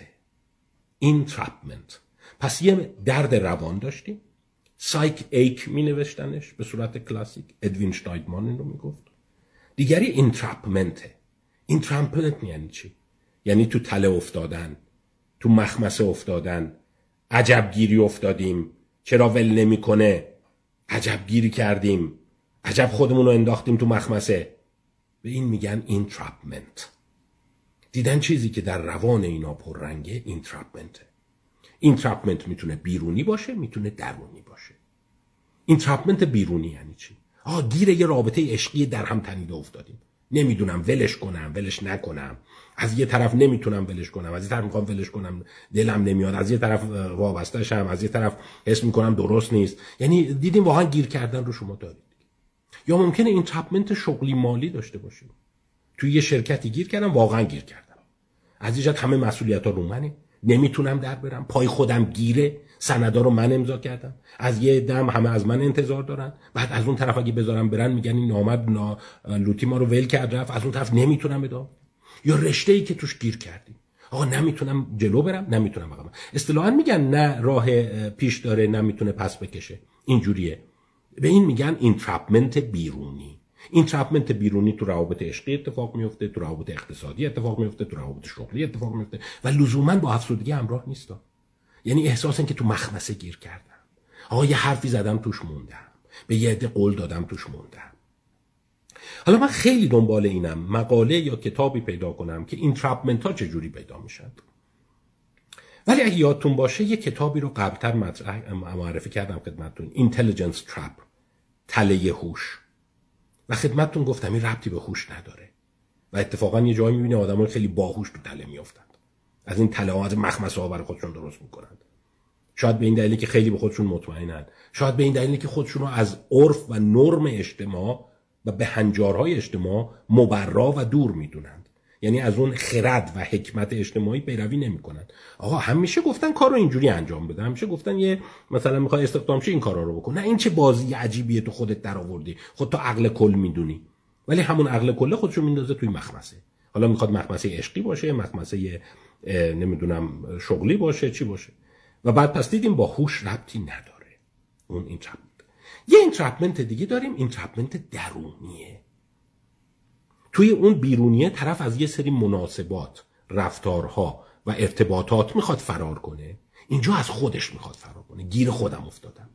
entrapment پس یه درد روان داشتیم. سایک ایک می نوشتنش به صورت کلاسیک. ادوین شنایدمن این رو می گفت دیگری entrapment ه entrapment یعنی چی؟ یعنی تو تله افتادن تو مخمسه افتادن. عجب گیری افتادیم. چرا ول نمی‌کنه؟ عجب گیری کردیم. عجب خودمون رو انداختیم تو مخمسه. به این میگن entrapment دیدن چیزی که در روان اینا پررنگه entrapment ه entrapment می‌تونه بیرونی باشه می‌تونه درونی باشه. entrapment بیرونی یعنی چی؟ آه گیر یه رابطه عشقی در هم تنیده افتادیم. نمی‌دونم ولش کنم ولش نکنم. از یه طرف نمی‌تونم ولش کنم از یه طرف می‌خوام ولش کنم دلم نمیاد. از یه طرف وابسته از یه طرف حس می‌کنم درست نیست. یعنی دیدیم واقعا گیر کردن رو شما دارید. یا ممکنه این شغلی مالی داشته باشیم. توی یه شرکتی گیر کردم واقعا گیر کردم. از اینجا همه مسئولیت ها رو منه. نمی‌تونم در برم. پای خودم گیره. سندا رو من امضا کردم. از یه دم همه از من انتظار دارن. بعد از اون طرف اگه بذارم برن میگن این آمد نا... لوتی ما رو ول کرد رفت. از اون طرف نمی‌تونم ادامه. یا رشته ای که توش گیر کردیم. آقا نمی‌تونم جلو برم نمی‌تونم عقب اصطلاحا میگن نه راه پیش داره نمی‌تونه پس بکشه. اینجوریه. به این میگن entrapment بیرونی. entrapment بیرونی تو روابط عشقی اتفاق میفته تو روابط اقتصادی اتفاق میفته تو روابط شغلی اتفاق میفته و لزوما با افسردگی همراه نیست یعنی احساس که تو مخمسه گیر کردم. آقا یه حرفی زدم توش موندم. به یه عده قول دادم توش موندم. حالا من خیلی دنبال اینم مقاله یا کتابی پیدا کنم که این entrapment ها چجوری پیدا میشن ولی اگه یادتون باشه یه کتابی رو قبلتر معرفی کردم خدمتتون. Intelligence Trap تله هوش. و خدمتتون گفتم این ربطی به هوش نداره. و اتفاقا یه جایی می‌بینه آدم خیلی باهوش تو تله میافتند از این تله ها از مخمسه ها برای خودشون درست می‌کنند شاید به این دلیلی که خیلی به خودشون مطمئنند شاید به این دلیلی که خودشون رو از عرف و نرم اجتماع و به هنجارهای اجتماع مبرا و دور می‌دونند یعنی از اون خرد و حکمت اجتماعی پیروی نمی‌کنن. آقا همیشه گفتن کار رو اینجوری انجام بده. همیشه گفتن یه مثلا می‌خوای استخدام شه این کارا رو بکن. نه این چه بازی عجیبیه تو خودت در آوردی. خود تو عقل کل می‌دونی. ولی همون عقل کله خودشو میندازه توی مخمسه. حالا می‌خواد مخمسه عشقی باشه مخمسه نمی‌دونم شغلی باشه چی باشه. و بعد پس دیدیم با هوش ربطی نداره. اون این یه entrapment دیگه داریم entrapment درونیه. توی اون بیرونیه طرف از یه سری مناسبات رفتارها و ارتباطات می‌خواد فرار کنه. اینجا از خودش می‌خواد فرار کنه. گیر خودم افتادم.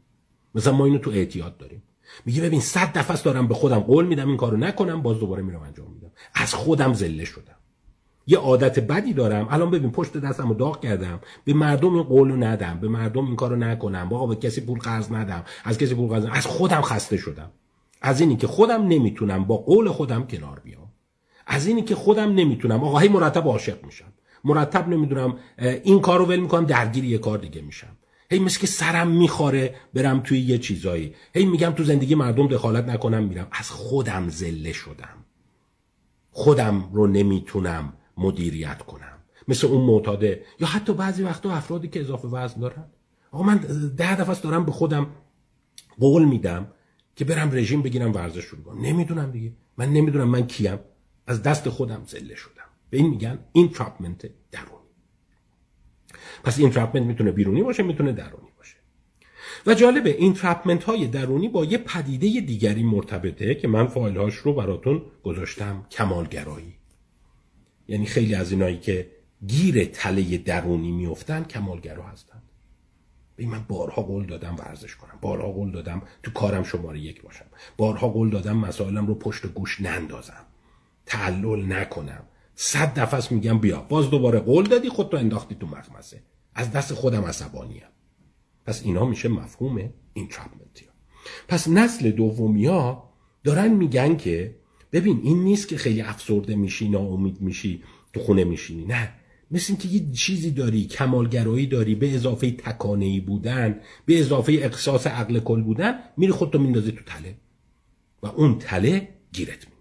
مثلا ما اینو تو اعتیاد داریم. میگه ببین صد دفعه دارم به خودم قول میدم این کارو نکنم باز دوباره میرم انجام میدم. از خودم ذله شدم. یه عادت بدی دارم. الان ببین پشت دستم رو داغ کردم. به مردم این قول ندم. به مردم این کارو نکنم. واقعا به کسی پول قرض ندم. از کسی پول قرض. از خودم خسته شدم. از اینی که خودم نمی‌تونم با قول خودم کنار بیام. از اینی که خودم نمی‌تونم. آقا هی مرتب عاشق میشم. مرتب نمی‌دونم این کارو ول می‌کنم درگیر یه کار دیگه میشم. هی مثل که سرم می‌خوره برم توی یه چیزایی. هی میگم تو زندگی مردم دخالت نکنم میرم. از خودم زله شدم. خودم رو نمی‌تونم مدیریت کنم. مثل اون معتاده. یا حتی بعضی وقتا افرادی که اضافه وزن دارن. آقا من ده دفعه دارم به خودم قول میدم که برم رژیم بگیرم ورزش شروع کنم نمی‌دونم دیگه. من نمی‌دونم من کیم. از دست خودم ذله شدم. به این میگن entrapment درونی. پس entrapment می‌تونه بیرونی باشه می‌تونه درونی باشه. و جالبه entrapment های درونی با یه پدیده دیگری مرتبطه که من فایل هاش رو براتون گذاشتم کمالگرایی. یعنی خیلی از اینایی که گیر تله درونی میفتن کمالگرا هستن. به من بارها قول دادم ورزش کنم. بارها قول دادم تو کارم شماره یک باشم. بارها قول دادم مسائلم رو پشت گوش نندازم. تعلل نکنم. صد دفعه میگم بیا. باز دوباره قول دادی خودتو انداختی تو مخمسه. از دست خودم عصبانیم پس اینا میشه مفهوم اینتراپمنتی پس نسل دومی ها دارن میگن که ببین این نیست که خیلی افسرده میشی ناامید میشی تو خونه میشینی. نه. مثل اینکه یه چیزی داری کمالگرایی داری به اضافه تکانهی بودن به اضافه اقصاص عقل کل بودن میری خودتو میندازی تو تله. و اون تله گیرت میندازه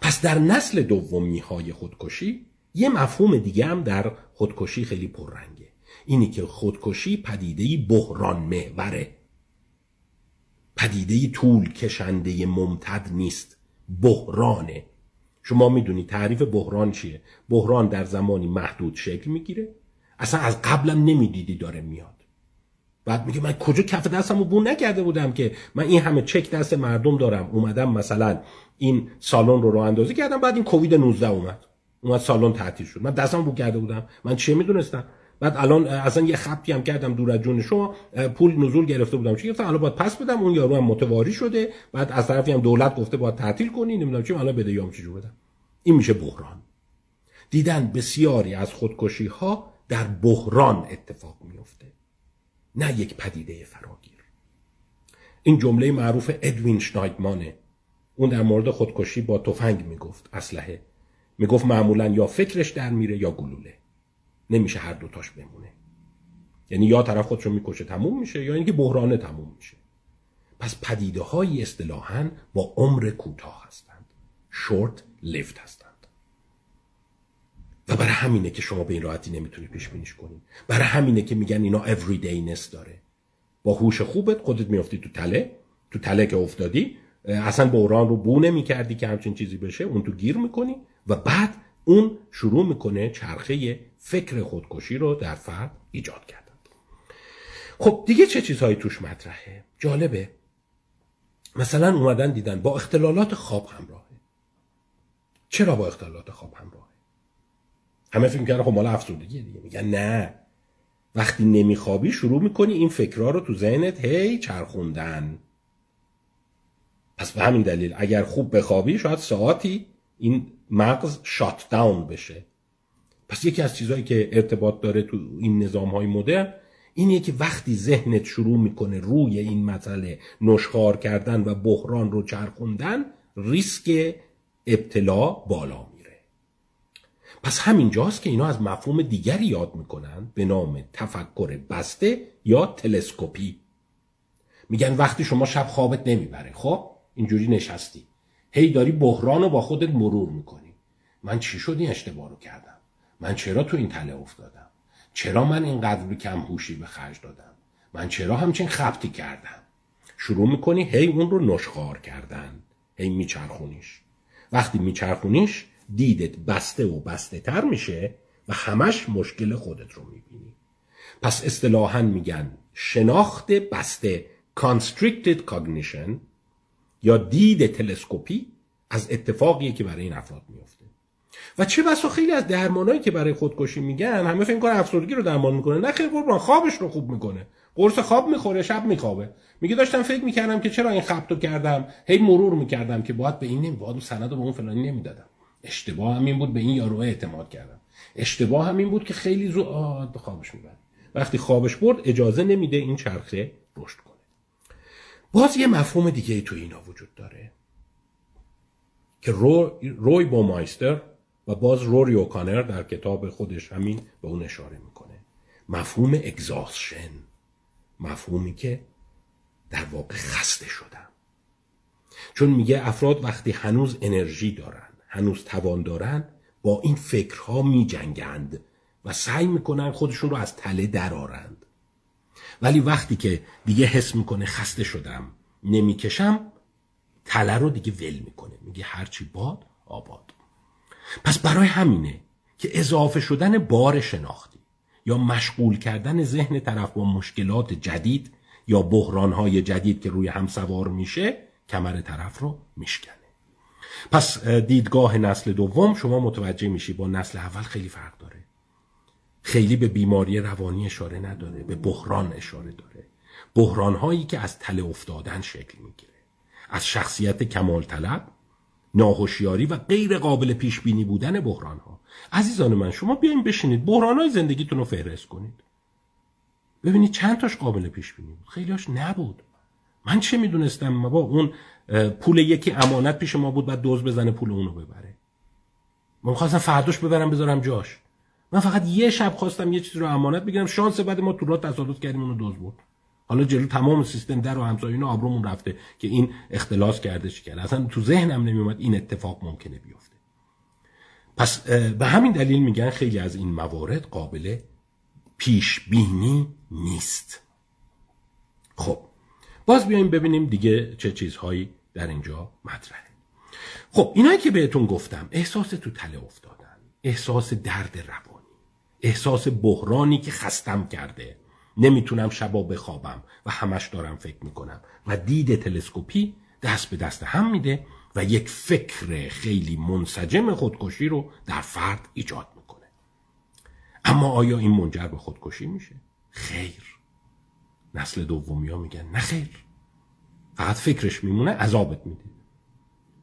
پس در نسل دومی های خودکشی یه مفهوم دیگه هم در خودکشی خیلی پررنگه. اینی که خودکشی پدیده بحران محوره. پدیده طول کشنده ممتد نیست بحرانه. شما می‌دونی تعریف بحران چیه؟ بحران در زمانی محدود شکل می‌گیره اصلا از قبلم نمی‌دیدی داره میاد. بعد میگه من کجا کف دستم رو بون نکرده بودم که من این همه چک دست مردم دارم. اومدم مثلا این سالن رو رو اندازی کردم بعد این کووید 19 اومد. اومد سالن تعطیل شد. من دستم بو کرده بودم. من چه می‌دونستم؟ بعد الان اصلا یه خطی هم کردم دور از جون شما. پول نزول گرفته بودم. چی گفتم؟ الان باید پس بدم. اون یارو هم متواری شده. بعد از طرفی هم دولت گفته باید تعطیل کنی. نمی‌دونم چی. الان بده یام چجور بدم. این میشه بحران. دیدن بسیاری از خودکشی ها در بحران اتفاق میفته نه یک پدیده فراگیر. این جمله معروف ادوین شنایدمانه. اون در مورد خودکشی با تفنگ می‌گفت اسلحه. می‌گفت معمولا یا فکرش در میره یا گلوله. نمیشه هر دوتاش بمونه. یعنی یا طرف خودش رو می‌کشه تموم میشه یا اینکه بحرانه تموم میشه. پس پدیده های اصطلاحا با عمر کوتاه هستند. شورت لیفت هستند. و برای همینه که شما به این راحتی نمی‌تونی پیش بینیش کنید. برای همینه که میگن اینا everydayness داره. با هوش خوبت خودت میافتی تو تله تو تله که افتادی اصلا بحران رو بو نمی‌کردی که همچین چیزی بشه اون تو گیر می‌کنی و بعد اون شروع می‌کنه چرخه فکر خودکشی رو در فرد ایجاد کردن. خب دیگه چه چیزهایی توش مطرحه؟ جالبه. مثلا اومدن دیدن با اختلالات خواب همراهه. چرا با اختلالات خواب همراهه؟ همه فکر می‌کنن خب مال افسردگی دیگه. میگن نه. وقتی نمیخوابی شروع می‌کنی این فکرها رو تو ذهنت هی چرخوندن. پس به همین دلیل اگر خوب بخوابی شاید ساعتی این مغز شات داون بشه. پس یکی از چیزهایی که ارتباط داره تو این نظام های مدرن اینه که وقتی ذهنت شروع می‌کنه روی این مسئله نشخار کردن و بحران رو چرخوندن ریسک ابتلا بالا. پس همینجاست که اینا از مفهوم دیگری یاد می‌کنن به نام تفکر بسته یا تلسکوپی. میگن وقتی شما شب خوابت نمی‌بره. خب اینجوری نشستی. هی داری بحران رو با خودت مرور می‌کنی. من چی شد این اشتباه رو کردم؟ من چرا تو این تله افتادم؟ چرا من اینقدر کم هوشی به خرج دادم؟ من چرا همچین خبتی کردم؟ شروع می‌کنی هی اون رو نشخار کردن. هی میچرخونیش. وقتی میچرخونیش دیدت بسته و بسته تر میشه و همش مشکل خودت رو می‌بینی. پس اصطلاحا میگن شناخت بسته constricted cognition یا دید تلسکوپی از اتفاقیه که برای این افراد میفته و چه بسا خیلی از درمانایی که برای خودکشی میگن همه فکر کنن افسردگی رو درمان می‌کنه. نه خیلی قربان خوابش رو خوب می‌کنه. قرص خواب می‌خوره شب میخوابه. میگه داشتم فکر می‌کردم که چرا این خبتو کردم؟ هی مرور می‌کردم که باید به این نمی باید سند به اون فلانی نمی‌دادم. اشتباه همین بود به این یارو اعتماد کردم. اشتباه همین بود که خیلی زو به خوابش می‌برد. وقتی خوابش برد اجازه نمیده این چرخه رشد کنه. باز یه مفهوم دیگه تو اینا وجود داره که رو، روی بومایستر و باز روری اوکانر در کتاب خودش همین به اون اشاره می‌کنه. مفهوم اگزاسشن مفهومی که در واقع خسته شدم. چون میگه افراد وقتی هنوز انرژی دارن هنوز توان دارن با این فکرها میجنگند و سعی می‌کنن خودشون رو از تله درارند ولی وقتی که دیگه حس می‌کنه خسته شدم نمی‌کشم تله رو دیگه ول می‌کنه. میگه هرچی باد آباد. پس برای همینه که اضافه شدن بار شناختی یا مشغول کردن ذهن طرف با مشکلات جدید یا بحرانهای جدید که روی هم سوار میشه کمر طرف رو میشکنه پس دیدگاه نسل دوم شما متوجه میشی با نسل اول خیلی فرق داره. خیلی به بیماری روانی اشاره نداره به بحران اشاره داره. بحران هایی که از تله افتادن شکل می‌گیره. از شخصیت کمال طلب ناهوشیاری و غیر قابل پیش بینی بودن بحران ها عزیزان من شما بیاین بشینید بحران های زندگیتون رو فهرست کنید. ببینید چند تاش قابل پیش بینی بود. خیلیاش نبود. من چه می‌دونستم؟ با اون پول یکی امانت پیش ما بود بعد دوز بزنه پول اونو ببره. من خواستم فرداش ببرم بذارم جاش. من فقط یه شب خواستم یه چیزی رو امانت بگیرم. شانس بعد ما تو راه تصادف کردیم اونو دوز بود حالا جلو تمام سیستم در و همسایون آبرومون رفته که این اختلاس کرده چی کرده. اصلا تو ذهنم نمیومد این اتفاق ممکنه بیفته. پس به همین دلیل میگن خیلی از این موارد قابل پیش بینی نیست. خب باز بیایم ببینیم دیگه چه چیزهایی در اینجا مطرحه خب اینایی که بهتون گفتم احساس تو تله افتادن احساس درد روانی احساس بحرانی که خستم کرده. نمی‌تونم شبا بخوابم و همش دارم فکر می‌کنم. و دید تلسکوپی دست به دست هم میده و یک فکر خیلی منسجم خودکشی رو در فرد ایجاد می‌کنه. اما آیا این منجر به خودکشی میشه؟ خیر. نسل دومی ها میگن نه خیر. فقط فکرش میمونه عذابت میده.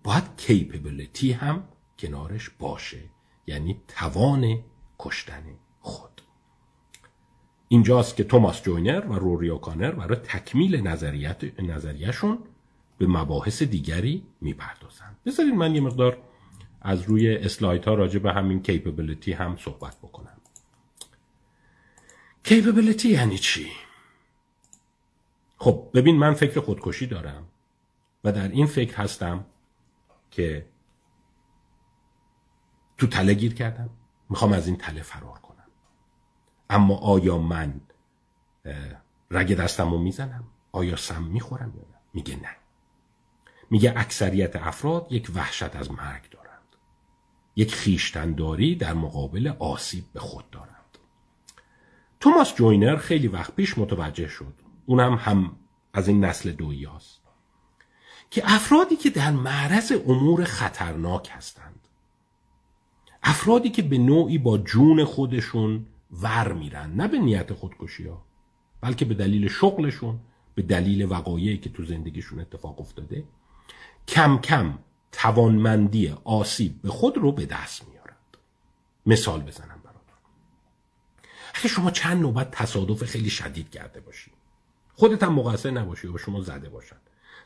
باید capability هم کنارش باشه. یعنی توان کشتن خود. اینجاست که توماس جوینر و روری اوکانر برای تکمیل نظریت نظریهشون به مباحث دیگری می‌پردازند. بذارید من یه مقدار از روی اسلایت ها راجع به همین کیپبلیتی هم صحبت بکنم. کیپبلیتی یعنی چی؟ خب ببین من فکر خودکشی دارم و در این فکر هستم که تو تله گیر کردم می‌خوام از این تله فرار کنم. اما آیا من رگ دستم رو می‌زنم؟ آیا سم می‌خورم یا نه؟ میگه نه. میگه اکثریت افراد یک وحشت از مرگ دارند. یک خیشتنداری در مقابل آسیب به خود دارند. توماس جوینر خیلی وقت پیش متوجه شد اونم هم از این نسل دویی هست. که افرادی که در معرض امور خطرناک هستند. افرادی که به نوعی با جون خودشون ور میرن. نه به نیت خودکشی ها بلکه به دلیل شغلشون به دلیل وقایعی که تو زندگیشون اتفاق افتاده کم کم توانمندی آسیب به خود رو به دست میارند. مثال بزنم براتون. اگه شما چند نوبت تصادف خیلی شدید کرده باشی خودت هم مقصر نباشی و شما زده باشن.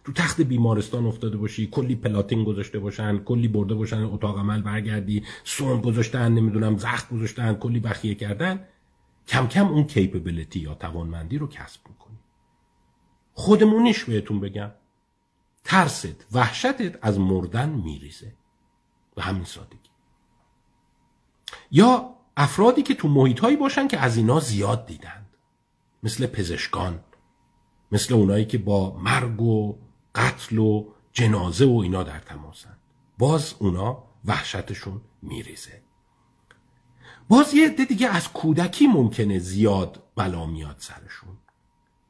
تو تخت بیمارستان افتاده باشی کلی پلاتین گذاشته باشن کلی برده باشن اتاق عمل برگردی سوم گذاشتن نمی‌دونم زخم گذاشتن کلی بخیه کردن. کم کم اون کیپبلیتی یا توانمندی رو کسب می‌کنی. خودمونیش بهتون بگم. ترست وحشتت از مردن میریزه. و همین سادگی. یا افرادی که تو محیط هایی باشن که از اینا زیاد دیدند. مثل پزشکان مثل اونایی که با مرگ و قتل و جنازه و اینا در تماسن. باز اونا وحشتشون میریزه. باز یه عده دیگه از کودکی ممکنه زیاد بلا میاد سرشون.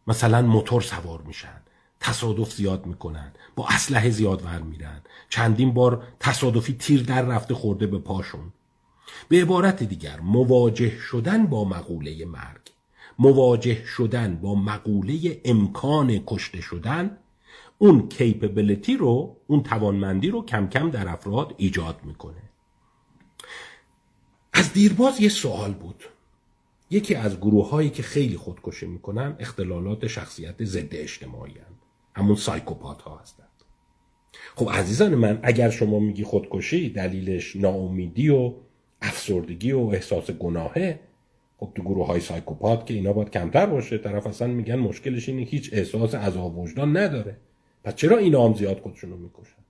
مثلا موتور سوار میشن تصادف زیاد می‌کنن با اسلحه زیاد ور میرن چندین بار تصادفی تیر در رفته خورده به پاشون. به عبارت دیگر مواجه شدن با مقوله مرگ. مواجه شدن با مقوله امکان کشته شدن اون کیپبلیتی رو اون توانمندی رو کم کم در افراد ایجاد می‌کنه. از دیرباز یه سوال بود. یکی از گروه هایی که خیلی خودکشی می‌کنن اختلالات شخصیت ضد اجتماعی هم. همون سایکوپات ها هستند. خب عزیزان من اگر شما میگی خودکشی دلیلش ناامیدی و افسردگی و احساس گناهه خب تو گروه های سایکوپات که اینا باید کمتر باشه طرف اصلا میگن مشکلش اینه هیچ احساس عذاب وجدان نداره. پس چرا اینا هم زیاد خودشون رو می‌کشن؟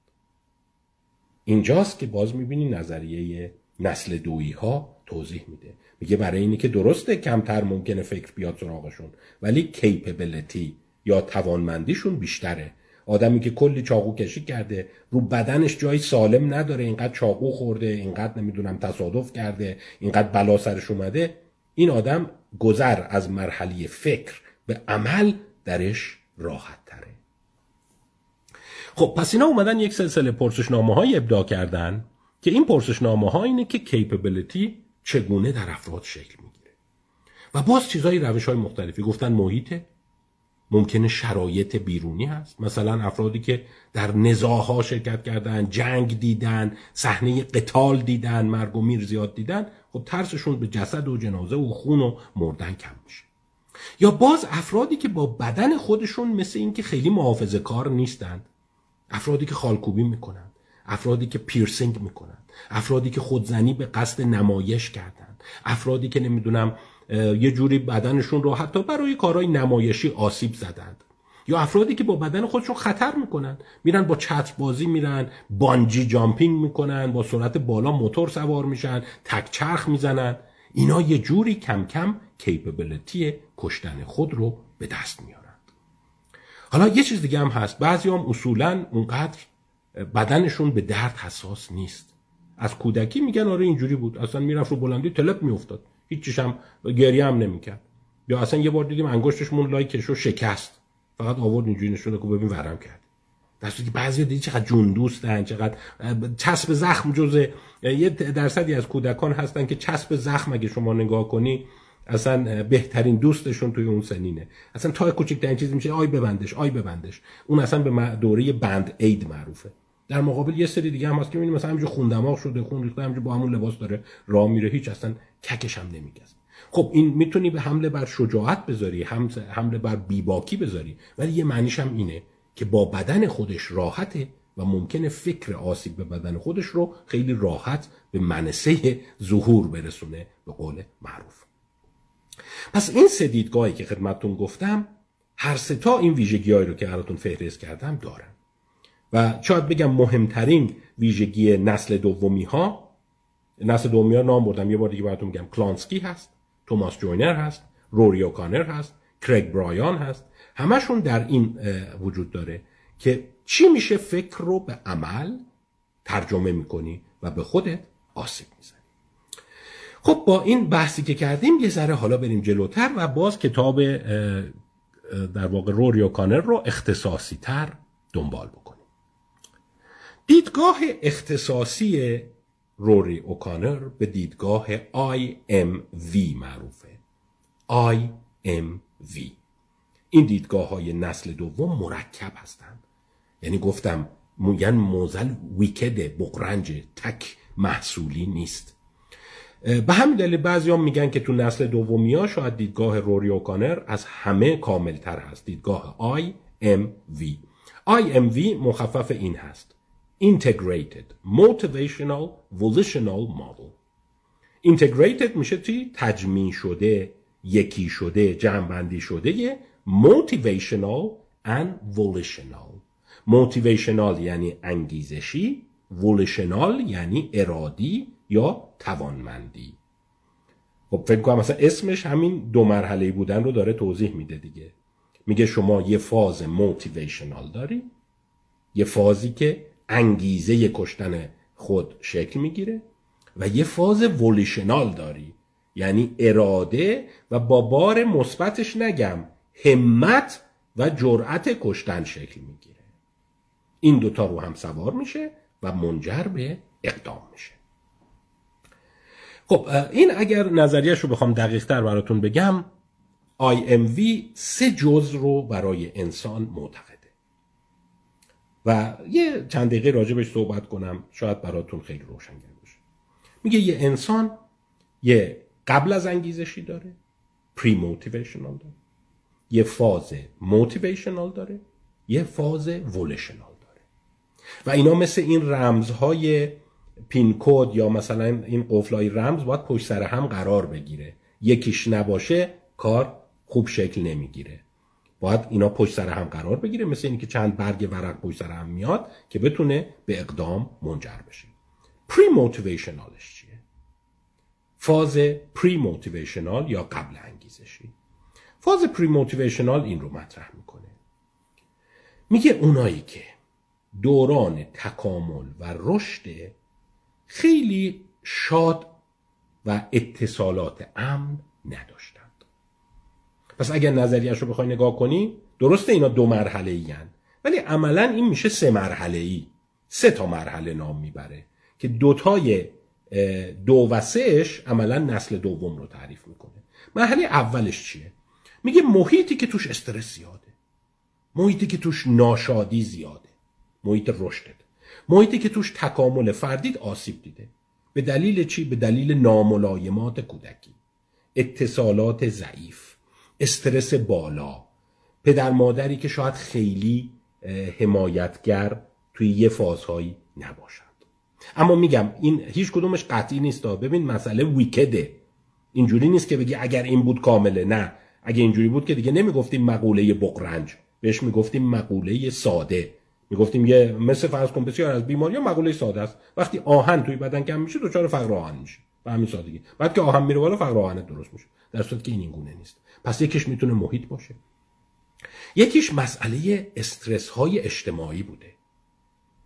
اینجاست که باز می‌بینی نظریه نسل دویی ها توضیح میده. میگه برای اینی که درسته کمتر ممکنه فکر بیاد سراغشون ولی کیپبلیتی یا توانمندیشون بیشتره. آدمی که کلی چاقو کشی کرده رو بدنش جای سالم نداره اینقدر چاقو خورده اینقدر نمی‌دونم تصادف کرده اینقدر بلا سرش اومده. این آدم گذر از مرحله فکر به عمل درش راحت تره خب پس اینا اومدن یک سلسله پرسشنامه های ابداع کردن که این پرسشنامه ها اینه که کیپبلیتی چگونه در افراد شکل می‌گیره. و باز چیزهای روش های مختلفی. گفتن محیطه. ممکنه شرایط بیرونی هست. مثلا افرادی که در نزاها شرکت کردن جنگ دیدن صحنه قتال دیدن مرگ و میر زیاد دیدن خب ترسشون به جسد و جنازه و خون و مردن کم میشه. یا باز افرادی که با بدن خودشون مثل اینکه خیلی محافظه کار نیستند افرادی که خالکوبی می‌کنن افرادی که پیرسینگ می‌کنن افرادی که خودزنی به قصد نمایش کردن افرادی که نمی‌دونم یه جوری بدنشون رو حتی برای کارهای نمایشی آسیب زدند. یا افرادی که با بدن خودشون خطر می‌کنن. میرن با چتر بازی میرن بانجی جامپینگ می‌کنن با سرعت بالا موتور سوار میشن تک چرخ می‌زنن. اینا یه جوری کم کم کیپبلیتی کشتن خود رو به دست میارند حالا یه چیز دیگه هم هست. بعضی هم اصولا اونقدر بدنشون به درد حساس نیست. از کودکی میگن آره اینجوری بود. اصلا می‌رفت رو بلندی تلپ میافتاد. هیچیش هم گریه هم نمی‌کرد. یا اصلا یه بار دیدیم انگشتش مون لای کشو شکست. فقط آورد اینجوری نشونه که ببین ورم کرد. در که بعضی دیدی چقدر جون دوستن چقدر چسب زخم جزه یه درصدی از کودکان هستن که چسب زخم اگه شما نگاه کنی اصلا بهترین دوستشون توی اون سنینه. اصلا تا کوچکترین چیزی میشه آی ببندش آی ببندش. اون اصلا به دوره بند اید معروفه. در مقابل یه سری دیگه هم هست که می‌بینی مثلا همینجور خون دماغ شده خون ریخته همینجور با همون لباس داره راه میره هیچ اصلا ککش هم نمیگزه. خب این می‌تونی به حمله بر شجاعت بذاری حمله بر بیباکی بذاری ولی یه معنیش هم اینه که با بدن خودش راحته و ممکنه فکر آسیب به بدن خودش رو خیلی راحت به منصه ظهور برسونه به قول معروف. پس این سه دیدگاهی که خدمتتون گفتم هر سه تا این ویژگی رو که براتون فهرست کردم دارن. و شاید بگم مهمترین ویژگی نسل دومی ها نسل دومی ها نام بردم یه بار دیگه براتون میگم کلانسکی هست توماس جوینر هست روری کانر هست کرگ برایان هست. همشون در این وجود داره که چی میشه فکر رو به عمل ترجمه می‌کنی و به خودت آسیب می‌زنی. خب با این بحثی که کردیم یه ذره حالا بریم جلوتر و باز کتاب در واقع روری کانر رو اختصاصی تر دنبال بکنیم دیدگاه اختصاصی روری اوکانر به دیدگاه IMV معروفه. IMV این دیدگاه های نسل دوم مرکب هستند. یعنی گفتم میگن موزل ویکد بقرنج تک محصولی نیست. به همین دلیل بعضی هم میگن که تو نسل دومی ها شاید دیدگاه روری اوکانر از همه کامل تر هست. دیدگاه IMV IMV مخفف این هست. Integrated Motivational Volitional Model. Integrated میشه توی تجمیع شده یکی شده جمعبندی شده Motivational and Volitional. Motivational یعنی انگیزشی Volitional یعنی ارادی یا توانمندی. خب فکر کنم مثلا اسمش همین دو مرحله بودن رو داره توضیح میده دیگه. میگه شما یه فاز موتیویشنال داری یه فازی که انگیزه کشتن خود شکل می‌گیره و یه فاز ولیشنال داری. یعنی اراده و با بار مثبتش نگم همت و جرأت کشتن شکل می‌گیره. این دوتا رو هم سوار میشه و منجر به اقدام میشه. خب این اگر نظریش رو بخوام دقیق تر براتون بگم IMV سه جز رو برای انسان معتقده و یه چند دقیقه راجبش صحبت کنم. شاید براتون خیلی روشنگر باشه. میگه یه انسان یه قبل از انگیزشی داره پری موتیویشنال داره. یه فاز موتیویشنال داره یه فاز ولیشنال داره. و اینا مثل این رمزهای پین کد یا مثلا این قفلای رمز باید پشت سر هم قرار بگیره. یکیش نباشه کار خوب شکل نمی‌گیره. باید اینا پشت سر هم قرار بگیره مثل اینکه چند برگ ورق پشت سر هم میاد که بتونه به اقدام منجر بشه. پری موتیویشنالش چیه؟ فاز پری موتیویشنال یا قبل انگیزشی؟ فاز پری موتیویشنال این رو مطرح می‌کنه. میگه اونایی که دوران تکامل و رشد خیلی شاد و اتصالات امن نداشتند پس اگر نظریش رو بخوای نگاه کنی درسته اینا دو مرحله ای ولی عملا این میشه سه مرحله ای سه تا مرحله نام می‌بره که دوتای دو و سهش عملا نسل دوم رو تعریف می‌کنه. مرحله اولش چیه؟ میگه محیطی که توش استرس زیاده. محیطی که توش ناشادی زیاده. محیط رشدت. محیطی که توش تکامل فردید آسیب دیده. به دلیل چی؟ به دلیل ناملایمات کودکی. اتصالات ضعیف. استرس بالا. پدر مادری که شاید خیلی حمایتگر توی یه فازهایی نباشند. اما میگم این هیچ کدومش قطعی نیست. ببین مسئله ویکده. اینجوری نیست که بگی اگر این بود کامله. نه. اگه اینجوری بود که دیگه نمی‌گفتیم مقوله بقرنج بهش می‌گفتیم مقوله ساده. می‌گفتیم یه مثل فرض کن بسیار از بیماری مقوله ساده است. وقتی آهن توی بدن کم میشه دچار فقر آهن میشه. به همین سادگی. بعد که آهن میره بالا فقر آهن درست میشه. در صورتی که این این گونه نیست. پس یکیش می‌تونه محیط باشه. یکیش مسئله استرس های اجتماعی بوده.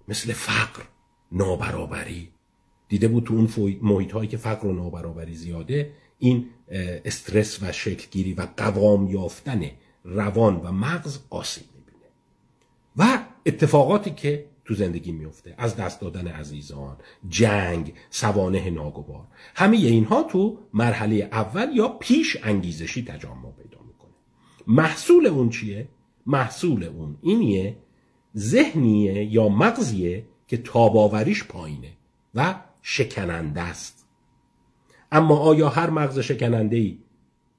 مثل فقر نابرابری. دیده بود تو اون محیط هایی که فقر و نابرابری زیاده این استرس و شکلگیری و قوام یافتن روان و مغز آسیب می‌بینه. و اتفاقاتی که تو زندگی میفته از دست دادن عزیزان جنگ سوانه ناگوار. همه اینها تو مرحله اول یا پیش انگیزشی تجمع پیدا می‌کنه. محصول اون چیه؟ محصول اون اینیه ذهنیه یا مغزیه که تاباوریش پایینه و شکننده است. اما آیا هر مغز شکننده ای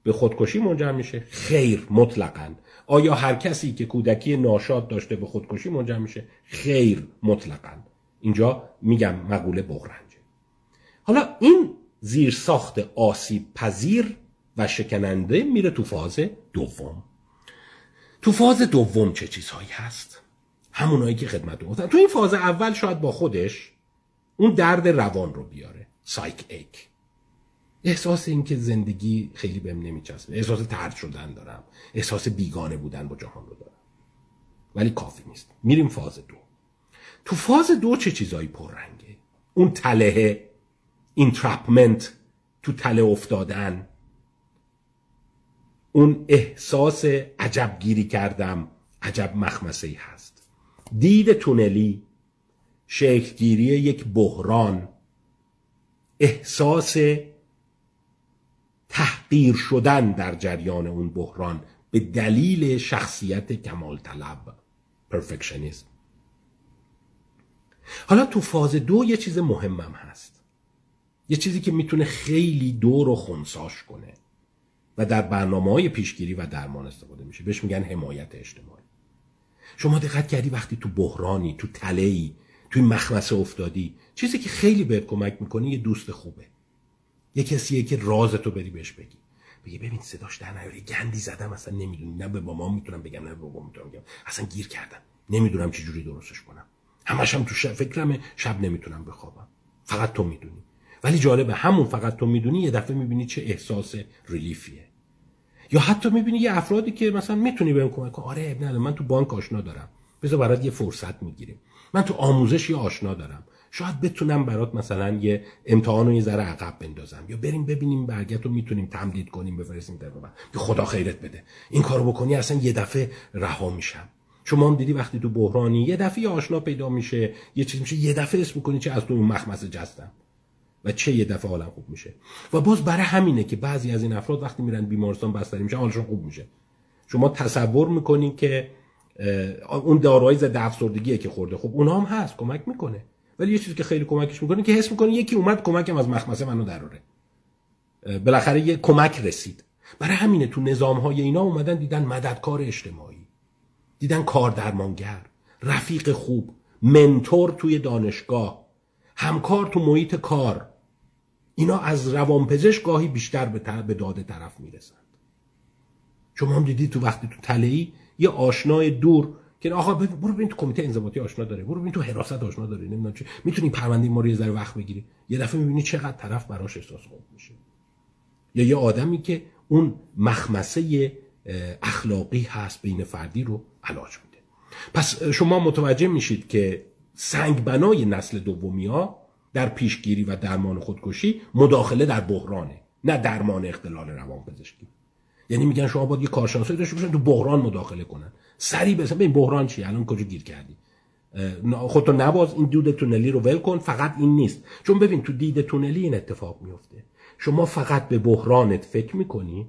به خودکشی منجر میشه؟ خیر مطلقا. آیا هر کسی که کودکی ناشاد داشته به خودکشی منجر میشه؟ خیر مطلقا. اینجا میگم مقوله بغرنجه حالا این زیر ساخت آسیب پذیر و شکننده میره تو فاز دوم. تو فاز دوم چه چیزهایی هست؟ همونایی که خدمتتون گفتم تو این فاز اول شاید با خودش اون درد روان رو بیاره. سایک ایک احساس اینکه زندگی خیلی بهم نمیچسبه. احساس طرد شدن دارم. احساس بیگانه بودن با جهان رو دارم. ولی کافی نیست. میریم فاز دو. تو فاز دو چه چیزایی پررنگه؟ اون تله entrapment تو تله افتادن. اون احساس عجب گیری کردم. عجب مخمسه ای هست. دید تونلی شکلگیری یک بحران. احساس تحقیر شدن در جریان اون بحران به دلیل شخصیت کمال طلب پرفکشنیزم حالا تو فاز دو یه چیز مهمم هست. یه چیزی که می‌تونه خیلی دور و خونساش کنه و در برنامه های پیشگیری و درمان استفاده میشه. بهش میگن حمایت اجتماعی. شما دقت کردی وقتی تو بحرانی تو تلهی توی مخمسه افتادی چیزی که خیلی بهت کمک می‌کنه یه دوست خوبه. یه کسیه که رازتو بری بهش بگی. بگی ببین صداش در نیاری گندی زدم اصلا نمی‌دونی نه به مامان می‌تونم بگم نه به بابا می‌تونم بگم. اصلا گیر کردم. نمی‌دونم چه جوری درستش کنم. همش هم تو شب فکرمه شب نمی‌تونم بخوابم. فقط تو می‌دونی. ولی جالبه همون فقط تو می‌دونی یه دفعه می‌بینی چه احساس ریلیفیه. یا حتی می‌بینی یه افرادی که مثلا می‌تونی بهم کمک کنی. آره ابن من تو بانک آشنا دارم. بذار برات یه فرصت می‌گیریم. من تو آموزش یه آشنا دارم. شاید بتونم برات مثلا یه امتحان رو یه ذره عقب بندازم. یا بریم ببینیم برگت رو می‌تونیم تمدید کنیم بفرستیم در که خدا خیرت بده. این کارو بکنی اصلا یه دفعه رها میشم. شما هم دیدی وقتی تو بحرانی یه دفعه آشنا پیدا میشه یه چیز میشه یه دفعه اسم می‌کنی چه از تو مخمسه جستم. و چه یه دفعه حالم خوب میشه. و باز برای همینه که بعضی از این افراد وقتی میرن بیمارستان بستری میشه حالشون خوب میشه. شما تصور می‌کنین که اون داروهای ضد افسردگیه که خورده. خب اونها هم هست کمک می‌کنه. ولی یه چیزی که خیلی کمکش می‌کنه که حس می‌کنه یکی اومد کمکم از مخمسه منو دراره بالاخره یه کمک رسید. برای همینه تو نظام های اینا اومدن دیدن مددکار اجتماعی. دیدن کار درمانگر رفیق خوب منتور توی دانشگاه همکار تو محیط کار. اینا از روانپزشک گاهی بیشتر به, به داده طرف می‌رسند. شما هم دیدی تو وقتی تو تلهی یه آشنای دور که آقا برو ببین تو کمیته انضباطی آشنا داره برو ببین تو حراست آشنا داره نمی‌دونم چه می‌تونی پرونده ما رو یه ذره وقت بگیری. یه دفعه می‌بینی چقدر طرف براش احساس خوب میشه. یا یه آدمی که اون مخمسه اخلاقی هست بین فردی رو علاج میده. پس شما متوجه میشید که سنگ بنای نسل دومی در پیشگیری و درمان خودکشی مداخله در بحرانه نه درمان اختلال روانپزشکی. یعنی میگن شما باید یه کارشناسایی داشته باشن تو بحران مداخله کنن. سری بزن این بحران چیه؟ الان کجا گیر کردی؟ خودتو نباز این دود تونلی رو ول کن فقط این نیست. چون ببین تو دید تونلی این اتفاق میفته. شما فقط به بحرانت فکر می‌کنی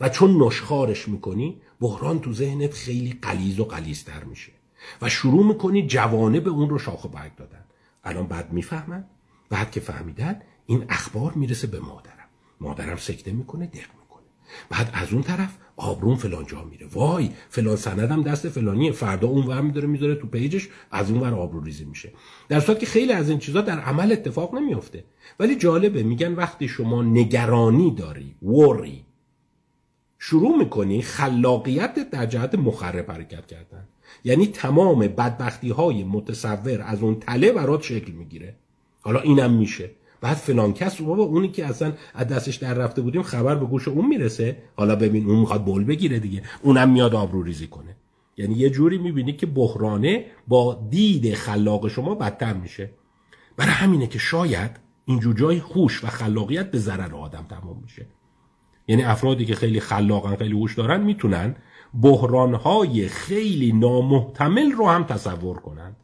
و چون نشخارش می‌کنی بحران تو ذهنت خیلی قلیز و قلیزتر میشه. و شروع می‌کنی جوانه به اون رو شاخ و برگ دادن. الان بعد می‌فهمن. بعد که فهمیدن این اخبار می‌رسه به مادرم. مادرم سکته می‌کنه دق بعد از اون طرف آبرون فلان جا میره. وای فلان سندم دست فلانیه. فردا اون ور میداره می‌ذاره تو پیجش از اون ور آبرو ریزی میشه. در صورت که خیلی از این چیزا در عمل اتفاق نمیافته. ولی جالبه میگن وقتی شما نگرانی داری وری شروع می‌کنی خلاقیت در جهت مخرب حرکت کردن. یعنی تمام بدبختی های متصور از اون تله برات شکل می‌گیره. حالا اینم میشه. بعد فلان کس بابا اونی که اصلا از دستش در رفته بودیم خبر به گوش اون می‌رسه. حالا ببین اون می‌خواد بول بگیره دیگه. اونم میاد آبرو ریزی کنه. یعنی یه جوری می‌بینی که بحرانه با دید خلاق شما بدتر میشه. برای همینه که شاید اینجور جای خوش و خلاقیت به ضرر آدم تمام میشه. یعنی افرادی که خیلی خلاقن خیلی هوش دارن می‌تونن بحرانهای خیلی نامحتمل رو هم تصور کنند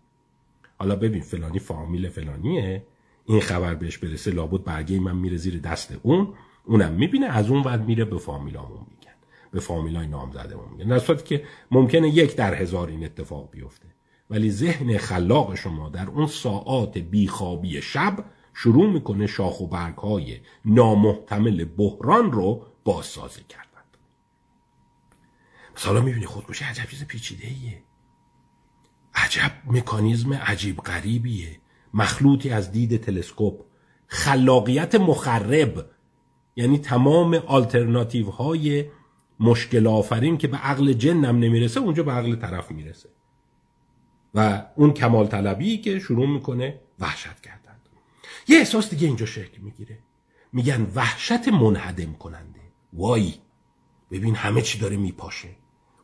حالا ببین فلانی فامیل فلانیه. این خبر بهش برسه لابد برگه من میره زیر دست اون اونم می‌بینه از اون ود میره به فامیلامون میگن. به فامیلای نامزدمون میگن. در صورتی که ممکنه یک در هزار این اتفاق بیفته. ولی ذهن خلاق شما در اون ساعات بیخوابی شب شروع می‌کنه شاخ و برگ های نامحتمل بحران رو بازسازی کردند حالا می‌بینی خودکشی عجب چیز پیچیده ایه عجب مکانیزم عجیب غریبیه. مخلوطی از دید تلسکوپ. خلاقیت مخرب یعنی تمام آلترناتیو های مشکل آفرین که به عقل جنم نمی‌رسه اونجا به عقل طرف می‌رسه. و اون کمال طلبی که شروع می‌کنه وحشت کردن. یه احساس دیگه اینجا شکل می‌گیره. میگن وحشت منهدم کننده. وای ببین همه چی داره میپاشه.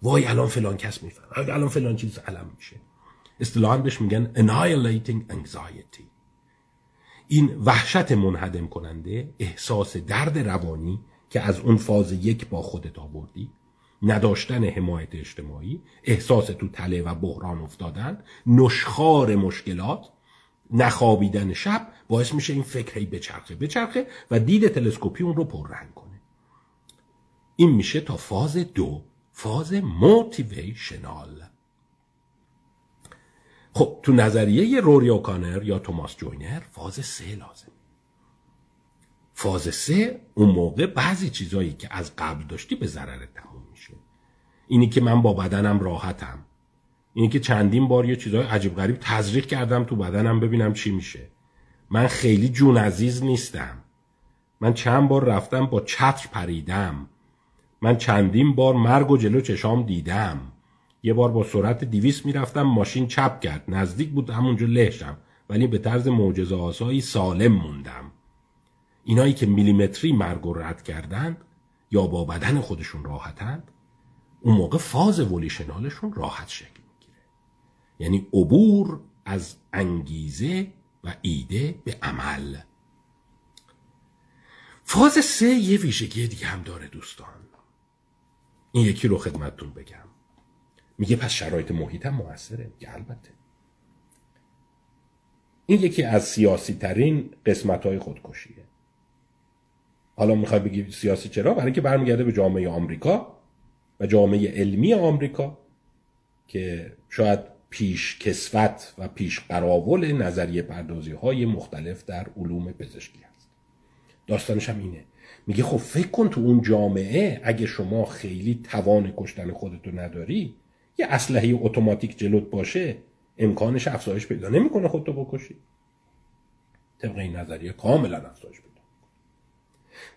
وای الان فلان کس میفهم الان فلان چیز علم میشه. اصطلاحا بهش میگن annihilating anxiety. این وحشت منهدم کننده احساس درد روانی که از اون فاز یک با خودت آوردی نداشتن حمایت اجتماعی احساس تو تله و بحران افتادن نشخار مشکلات نخوابیدن شب باعث میشه این فکر هی بچرخه بچرخه و دید تلسکوپی اون رو پررنگ کنه. این میشه تا فاز دو فاز موتیویشنال خب تو نظریه روری اوکانر یا توماس جوینر فاز سه لازم. فاز سه اون موقع بعضی چیزایی که از قبل داشتی به ضرر تموم میشه. اینی که من با بدنم راحتم. اینی که چندین بار یه چیزای عجیب غریب تزریق کردم تو بدنم ببینم چی میشه. من خیلی جون عزیز نیستم. من چند بار رفتم با چتر پریدم. من چندین بار مرگ و جلو چشام دیدم. یه بار با سرعت دیویس می‌رفتم ماشین چپ کرد. نزدیک بود همونجا لهشم ولی به طرز معجزه آسایی سالم موندم. اینایی که میلیمتری مرگ رد کردند یا با بدن خودشون راحتند اون موقع فاز ولیشنالشون راحت شکل می‌گیره. یعنی عبور از انگیزه و ایده به عمل. فاز سه یه ویژگی دیگه هم داره دوستان. این یکی رو خدمتتون بگم. میگه پس شرایط محیط هم موثره میگه البته. این یکی از سیاسی ترین قسمت های خودکشیه. حالا می‌خوای بگی سیاسی چرا؟ برای اینکه برمیگرده به جامعه آمریکا و جامعه علمی آمریکا که شاید پیش کسفت و پیش قراول نظریه پردازی های مختلف در علوم پزشکی هست. داستانش هم اینه. میگه خب فکر کن تو اون جامعه اگه شما خیلی توان کشتن خودتو نداری یه اسلحه اتوماتیک جلوت باشه امکانش افزایش پیدا نمی‌کنه خودتو بکشی. طبق این نظریه کاملا افزایش پیدا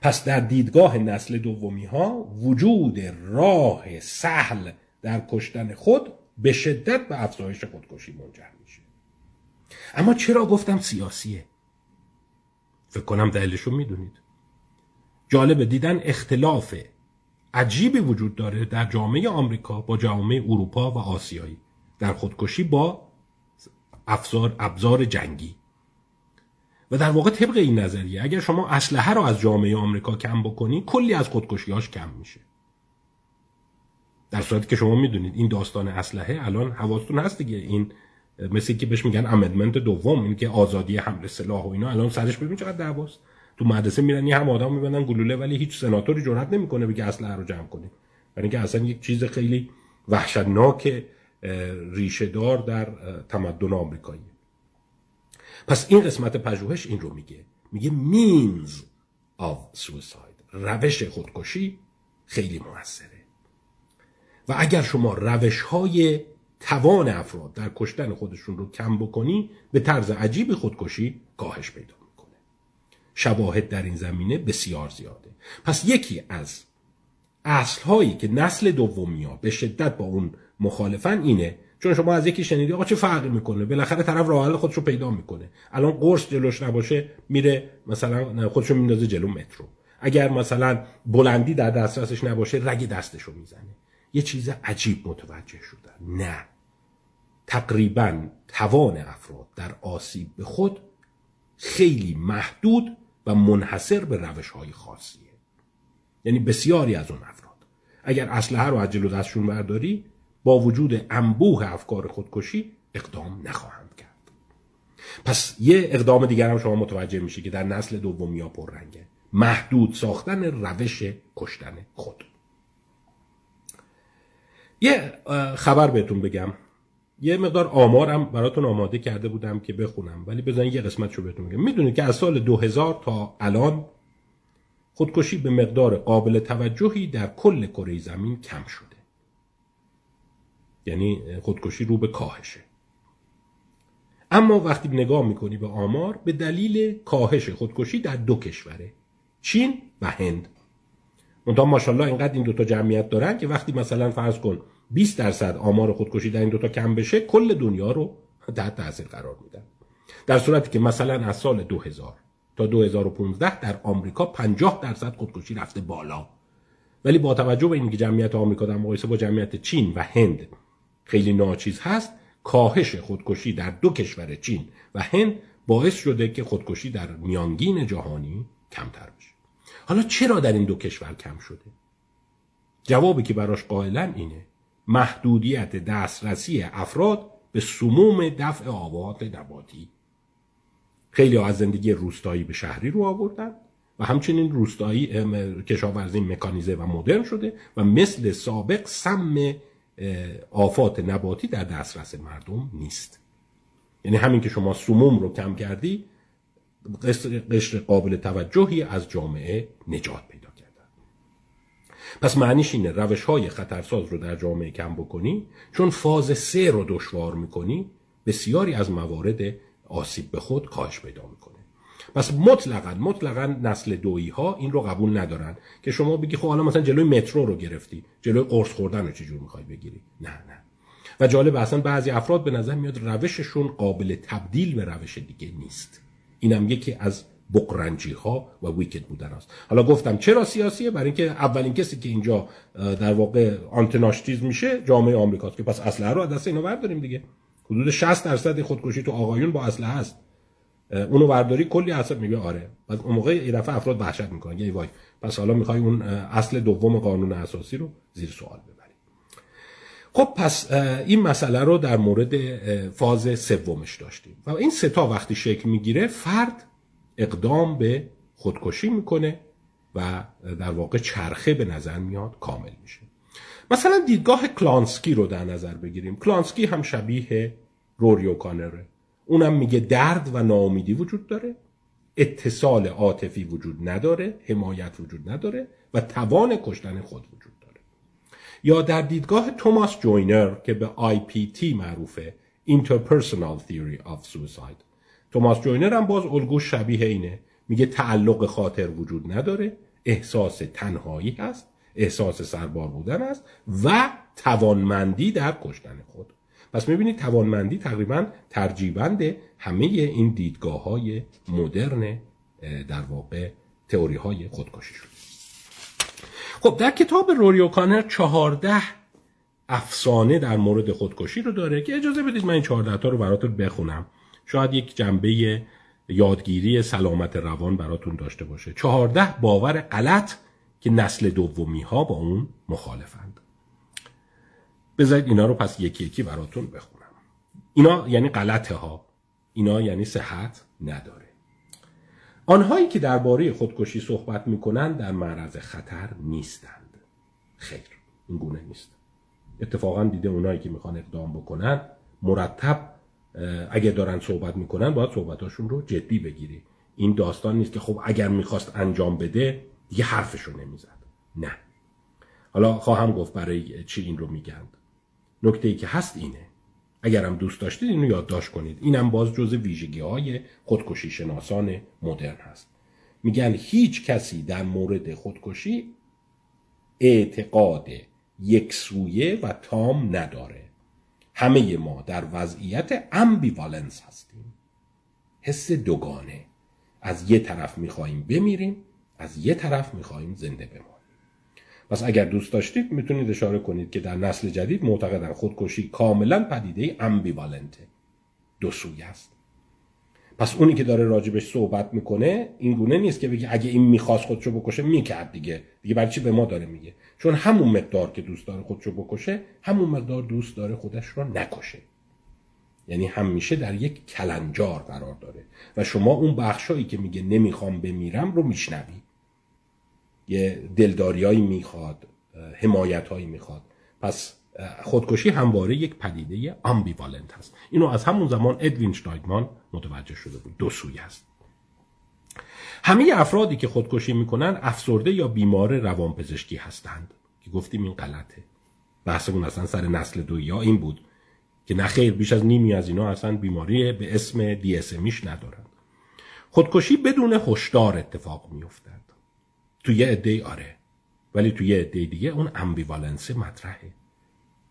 پس در دیدگاه نسل دومی ها وجود راه سهل در کشتن خود به شدت به افزایش خودکشی منجر میشه. اما چرا گفتم سیاسیه؟ فکر کنم دلیلشو می‌دونید. جالب دیدن اختلاف عجیبی وجود داره در جامعه آمریکا با جامعه اروپا و آسیایی. در خودکشی با افزار ابزار جنگی. و در واقع طبق این نظریه اگر شما اسلحه رو از جامعه آمریکا کم بکنی کلی از خودکشیاش کم میشه. در صورتی که شما می‌دونید این داستان اسلحه الان حواستون هست دیگه. این مثل که بهش میگن امندمنت دوم این که آزادی حمل سلاح و اینا. الان سرش ببین چقدر دعواست. تو مدرسه میرن هم آدم میبندن گلوله ولی هیچ سناتوری جرئت نمی‌کنه بگه اسلحه رو جمع کنه برای اینکه اصلا یک چیز خیلی وحشتناک ریشه دار در تمدن آمریکایی. پس این قسمت پژوهش این رو میگه. میگه means of suicide روش خودکشی خیلی موثره. و اگر شما روش های توان افراد در کشتن خودشون رو کم بکنی به طرز عجیبی خودکشی کاهش پیدا شواهد در این زمینه بسیار زیاده. پس یکی از اصل هایی که نسل دومی ها به شدت با اون مخالفن اینه چون شما از یکی شنیدی آقا چه فرقی می‌کنه؟ بالاخره طرف راه حل خودشو پیدا می‌کنه. الان قرص جلوش نباشه میره مثلا خودشو میندازه جلو مترو. اگر مثلا بلندی در دسترسش نباشه رگ دستشو می‌زنه. یه چیز عجیب متوجه شدن. نه. تقریبا توان افراد در آسیب به خود خیلی محدود و منحصر به روش های خاصیه. یعنی بسیاری از اون افراد. اگر اسلحه رو از جلو دستشون برداری با وجود انبوه افکار خودکشی اقدام نخواهند کرد. پس یه اقدام دیگر هم شما متوجه میشه که در نسل دومی ها پررنگه. محدود ساختن روش کشتن خود. یه خبر بهتون بگم. یه مقدار آمارم براتون آماده کرده بودم که بخونم ولی بزنید یه قسمت رو بهتون بگم. می‌دونید که از سال 2000 تا الان خودکشی به مقدار قابل توجهی در کل کره زمین کم شده. یعنی خودکشی رو به کاهشه. اما وقتی نگاه می‌کنی به آمار به دلیل کاهش خودکشی در دو کشوره چین و هند. منتها ماشاءالله اینقدر این دوتا جمعیت دارن که وقتی مثلا فرض کن 20 درصد آمار خودکشی در این دوتا کم بشه کل دنیا رو تحت تاثیر قرار میدن در صورتی که مثلا از سال 2000 تا 2015 در آمریکا 50 درصد خودکشی رفته بالا. ولی با توجه به اینکه جمعیت آمریکا در مقایسه با جمعیت چین و هند خیلی ناچیز هست کاهش خودکشی در دو کشور چین و هند باعث شده که خودکشی در میانگین جهانی کمتر بشه. حالا چرا در این دو کشور کم شده؟ جوابی که براش قائلا اینه محدودیت دسترسی افراد به سموم دفع آبات نباتی. خیلی از زندگی روستایی به شهری رو آوردن و همچنین روستایی کشاورزی مکانیزه و مدرن شده و مثل سابق سم آفات نباتی در دسترس مردم نیست. یعنی همین که شما سموم رو کم کردی قشر قابل توجهی از جامعه نجات پیدا پس معنیش اینه روش های خطرساز رو در جامعه کم بکنی چون فاز سه رو دشوار می‌کنی بسیاری از موارد آسیب به خود کاهش پیدا می‌کنه. پس مطلقا مطلقا نسل دویی ها این رو قبول ندارن که شما بگی خب حالا مثلا جلوی مترو رو گرفتی جلوی قرص خوردن رو چجور می‌خوای بگیری؟ نه نه. و جالب اصلا بعضی افراد به نظر میاد روششون قابل تبدیل به روش دیگه نیست. اینم یکی از بقرنجی ها و ویکت بودن است حالا گفتم چرا سیاسیه؟ برای اینکه اولین کسی که اینجا در واقع آنتناشتیز میشه جامعه آمریکاست که پس اسلحه رو از دست اینا برداریم دیگه. حدود 60 درصد خودکشی تو آقایون با اسلحه هست. اونو برداری کلی اصلا میگه آره. بعد اون موقع یه دفعه افراد وحشت می‌کنن. یه وای پس حالا می‌خوای اون اصل دوم قانون اساسی رو زیر سوال ببری خب پس این مسئله رو در مورد فاز سومش داشتیم. و این ستا وقتی شکل می‌گیره فرد اقدام به خودکشی می‌کنه و در واقع چرخه به نظر میاد کامل میشه. مثلا دیدگاه کلانسکی رو در نظر بگیریم. کلانسکی هم شبیه روری اوکانره. اونم میگه درد و ناامیدی وجود داره. اتصال عاطفی وجود نداره حمایت وجود نداره و توان کشتن خود وجود داره. یا در دیدگاه توماس جوینر که به IPT معروفه Interpersonal Theory of Suicide. توماس جوینر هم باز الگو شبیه اینه. میگه تعلق خاطر وجود نداره احساس تنهایی هست احساس سربار بودن است و توانمندی در کشتن خود. پس می‌بینید توانمندی تقریبا ترجیبند همه این دیدگاه های مدرن در واقع تئوری های خودکشی شد خب در کتاب روریو کانر چهارده افسانه در مورد خودکشی رو داره که اجازه بدید من این چهارده تا رو براتون بخونم. شاید یک جنبه یادگیری سلامت روان براتون داشته باشه. چهارده باور غلط که نسل دومی ها با اون مخالفند. بذارید اینا رو پس یکی یکی براتون بخونم. اینا یعنی غلطه ها اینا یعنی صحت نداره. آنهایی که درباره خودکشی صحبت می‌کنن در معرض خطر نیستند. خیر این گونه نیست. اتفاقا دیده اونایی که می‌خوان اقدام بکنن مرتب اگر دارن صحبت می‌کنن باید صحبتاشون رو جدی بگیری. این داستان نیست که خب اگر می‌خواست انجام بده دیگه حرفشو نمی‌زد. نه. حالا خواهم گفت برای چی این رو میگند. نکته ای که هست اینه. اگرم دوست داشتید اینو یادداشت کنید. اینم باز جز ویژگی های خودکشی شناسان مدرن هست. میگن هیچ کسی در مورد خودکشی اعتقاد یکسویه و تام نداره. همه ما در وضعیت امبیوالنس هستیم. حس دوگانه. از یه طرف میخواییم بمیریم از یه طرف میخواییم زنده بمانیم. پس اگر دوست داشتید می‌تونید اشاره کنید که در نسل جدید معتقدن خودکشی کاملا پدیده امبیوالنته. دو سوی است. پس اونی که داره راجبش صحبت می‌کنه این گونه نیست که بگه اگه این می‌خواست خودشو بکشه می‌کرد دیگه. دیگه برای چی به ما داره میگه؟ چون همون مقدار که دوست داره خودشو بکشه همون مقدار دوست داره خودش رو نکشه. یعنی همیشه در یک کلنجار قرار داره. و شما اون بخشایی که میگه نمی‌خوام بمیرم رو میشنوی. یه دلداریایی می‌خواد حمایتهایی می‌خواد. پس خودکشی همواره یک پدیده آمبیوالنت هست. اینو از همون زمان ادوین شتایدمان متوجه شده بود. دو سوی هست. همه افرادی که خودکشی می‌کنن افسرده یا بیمار روانپزشکی هستند. که گفتیم این غلطه. بحثمون اصلا سر نسل دو یا این بود که نخیر بیش از نیمی از اینا اصلا بیماری به اسم دی ندارند خودکشی بدون هشدار اتفاق میافتد. توی یه عده آره ولی توی یه عده دیگه اون امبیوالنس مطرحه.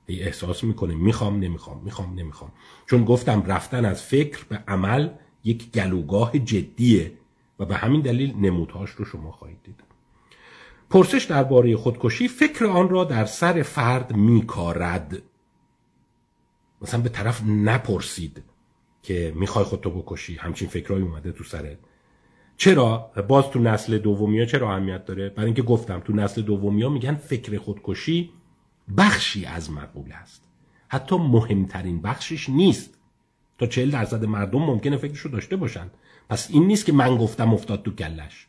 ای احساس می‌کنه می‌خوام نمی‌خوام می‌خوام نمی‌خوام. چون گفتم رفتن از فکر به عمل یک گلوگاه جدیه. و به همین دلیل نمودهاش رو شما خواهید دید. پرسش درباره خودکشی فکر آن را در سر فرد میکارد. مثلا به طرف نپرسید که می‌خوای خودتو بکشی همچین فکرهایی اومده تو سرت چرا؟ باز تو نسل دومیا چرا اهمیت داره؟ برای اینکه گفتم تو نسل دومیا میگن فکر خودکشی بخشی از مقوله است. حتی مهمترین بخشش نیست. تا چهل درصد مردم ممکنه فکرشو داشته باشند پس این نیست که من گفتم افتاد تو کلش.